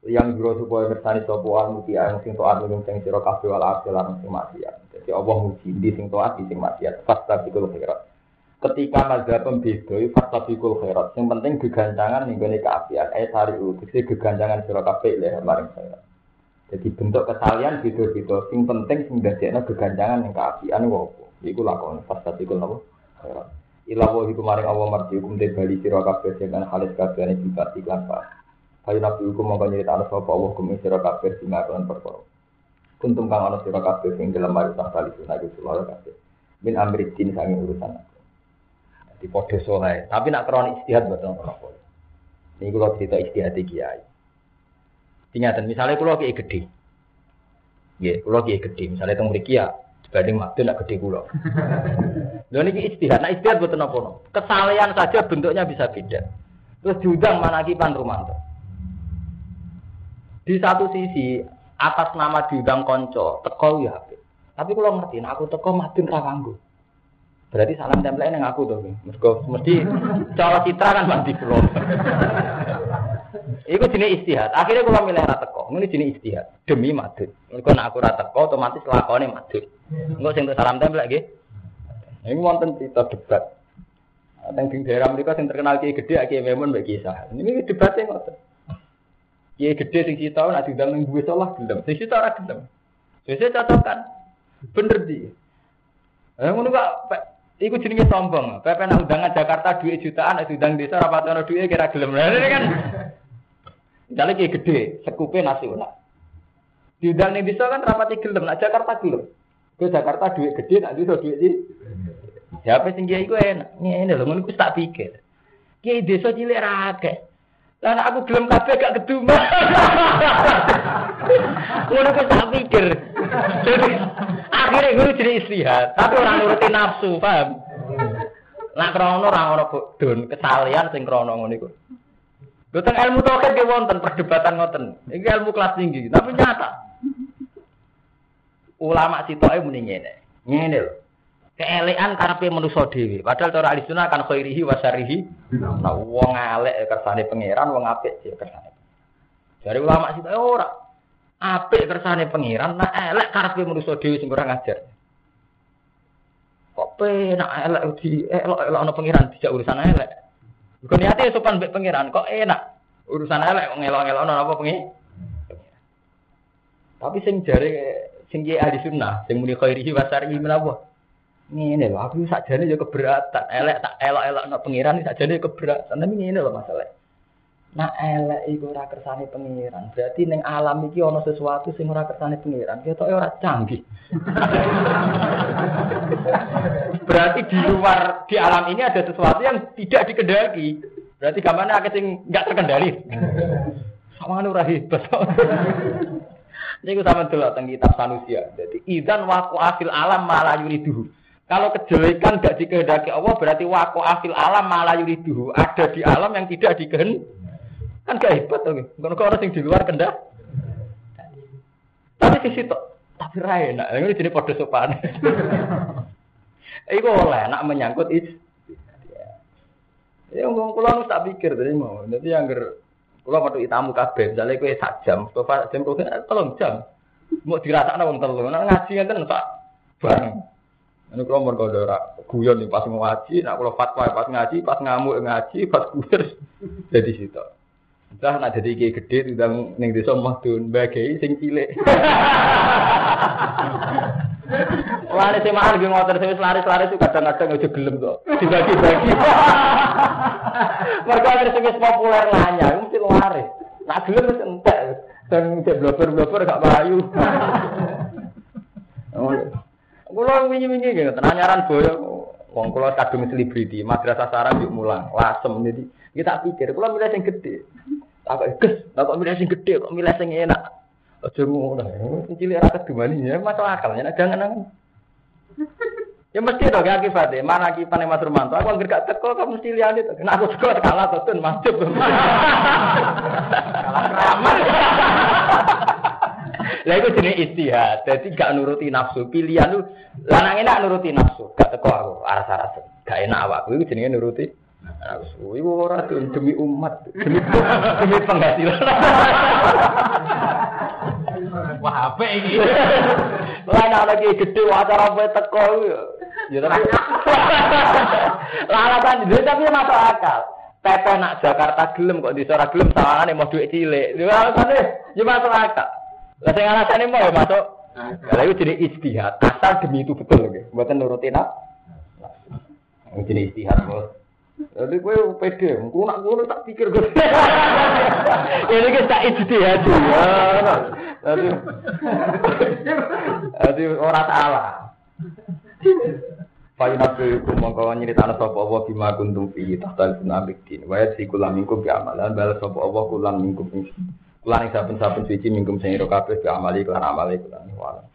yang biro supaya bersani sopo al muti yang sing toat minum sing sira kabeh wal akhir lan sing maksiat. Jadi Allah muji di sing toat di sing maksiat. Fasta bikul khairat. Ketika mazhab pembeda fasta bikul khairat. Sing penting gegancangan ning gone kaapian. Eh sari tegese gegancangan sira kabeh le maring khairat. Jadi bentuk kesalian beda-beda. Sing penting sing dadekno gegancangan ning kaapian opo? Iku lakon fasta bikul napa? Khairat. Ila wa iku maring Allah marji hukum te bali sira kabeh dengan halis kabeh ing sifat iklan pak. Kayu nabi hukum mongko nyerita ana sapa Allah hukum sira kabeh sing ngakon perkara. Kuntum kang ana sira kabeh sing dalam mari tak kali sunah iku sira kabeh. Min amri din sange urusan aku. Di podo soleh, tapi nak kronik istihad boten apa. Ini kalau cerita istihad kiai. Ingatan, misalnya kalau kiai gede, ya, kalau kiai gede, misalnya teng mriki ya, dibanding makdul nak gede kulo. Lho niki istihad, nah istihad boten apa Kesalahan saja bentuknya bisa beda. Terus diundang manaki Pan Rumanto. Di satu sisi atas nama diundang konco, teko ya apik. Tapi kalau ngerti, nah aku teko madun ra kanggo. Berarti salam tempel nang aku. Mergo mesti cara citra kan mati kula. Iku jenis istihad. Akhirnya kalau milih ra teko, ini jenis istihad. Demi madun. Mergo nek aku ra teko otomatis lakone madun. Engko sing salam tempel nggih. Ini wonten cerita debat. Teng di daerah mereka yang terkenal kiai gede, kiai memon bagi kisah. Ini debatnya ngoten. Kiai gede sing nak diundang ning duwe salah gelem. Sing kita ora gelem. Wis cocok kan. Bener di. Eh ngono kok iku jenenge sombong. Pepe nak undangan Jakarta duit jutaan, nek diundang desa ra pati ono duit kira gelem. Lah ini kan Misalnya kayak gede, sekupe nasional. Diundang ning desa kan rapati gelem, nak Jakarta gelem. Ke Jakarta duit gede, nak desa duit di. Siapa sing kiai iku enak. Ngene lho, ngono iku tak pikir. Kiai desa cilik ra akeh. Lah aku gelem kabeh gak keduma. Ngono kok tak pikir. Jadi akhirnya guru jadi istihad, tapi orang nuruti nafsu, paham? Nak krono ora ono don kesalian sing krono ngono iku. Boten ilmu tauhid ge wonten perdebatan ngoten. Iki ilmu kelas tinggi, tapi nyata. Ulama sitoke muni ngene. Ngene lho. Keelekan karepe manusa dhewe. Padahal cara ahli sunnah kan khairihi wa syarrihi. Nah, wong elek kersane pangeran, wong apik sih kersane. Dari ulama sitoke ora. Apik kersane pangeran, nah elek karepe manusa dhewe sing kurang ajar. Kok penak elek di elok-elok ana pangeran dijak urusan elek. Bukan niate sopan mbek pangeran, kok enak. Urusan elek kok ngelok-ngelok ana apa pengi? Tapi sing jare sing kiai ahli sunnah, sing muni khairihi wa syarrihi menapa? Ngene lho, aku sakjane ya keberatan. Elek tak elok-elokno pangeran sakjane keberatan. Tapi ngene lho masalah. Nah elek iku ora kersane pangeran. Berarti ning alam iki ana sesuatu sing ora kersane pangeran. Ketoke ora canggih. Berarti di luar di alam ini ada sesuatu yang tidak dikendaki. Berarti gamane akeh sing enggak terkendali. Sama ora hebat. Niku sama delok teng kitab Sanusia. Jadi idan waqa'a fil alam malah yuriduhu. Kalau kejelekan gak dikehendaki Allah berarti waqa'a fil alam malah yuriduhu. Ada di alam yang tidak dikehendaki. Kan gak hebat to. Ngono kok orang sing di luar kendak. Tapi di situ tapi ra enak. Ini jadi padha sopan. Iku oleh nak menyangkut is. Ya ngomong kula nu tak pikir tadi mau. Nanti yang ger kula metu tamu kabeh, misale kowe sak jam, Mustafa jam kowe tolong jam. Mau dirasakno wong telu. Nek ngaji ngenten tak bareng. Ini kalau mau kau ora guyon pas ngaji, nak kalau fatwa pas ngaji, pas ngamuk ngaji, pas guyon jadi situ. Entah nak jadi kayak gede tidak neng desa mahdun bagai sing cilik. Lari sing mahal ge ngotor sing lari-lari itu kadang-kadang aja gelem kok. Dibagi-bagi. Mergo ada sing populer nanya, mesti lari. Nak gelem wis entek. Dan cek blober-blober gak payu. Kulo wingi-wingi nggih tenanyaran boyo wong kula kadung selebriti, madrasah sarang yuk mulang, lasem jadi kita pikir kulo milih sing gede. Tak ges, tak kok milih sing gede, kok milih sing enak. Aja ngono. Sing cilik ora kedumani ya masuk akal ya jangan jangan. Ya mesti dong ya akibatnya. Mana akibatnya Mas Romanto? Aku anggere gak teko kamu mesti lihat itu. Nah aku teko kalah tuh tun masjid. Kalah. Lah iku jenenge istihad. Dadi gak nuruti nafsu. Pilihan lu lanang enak nuruti nafsu. Gak teko aku aras-aras. Gak enak awakku iku jenenge nuruti. Iku ora demi umat, demi demi penghasilan. Wah, apa ini? Lah anak lagi gede acara apa teko ya. Ya tapi Lah alasan itu tapi masuk akal. Pepe nak Jakarta gelem kok di ora gelem sawangane mau duit cilik. Lha alasane ya masuk akal. Lah sing alasane mau ya masuk. Lah itu jadi istihad. Asal demi itu betul nggih. Mboten nuruti nak. Ini jadi istihad, Bos. Jadi gue pede, gue nak gue tak pikir gue. Ini kita ijtihad ya. Jadi, jadi orang salah. Fayunat itu mongko nyeritaan sapa Allah bima kuntum fi tahtal sunabikin. Wa yasi kulam mingkum bi amalan bal sapa Allah kulam mingkum. Kulan saben-saben suci mingkum sing ira kabeh bi amali kelan amali kulan.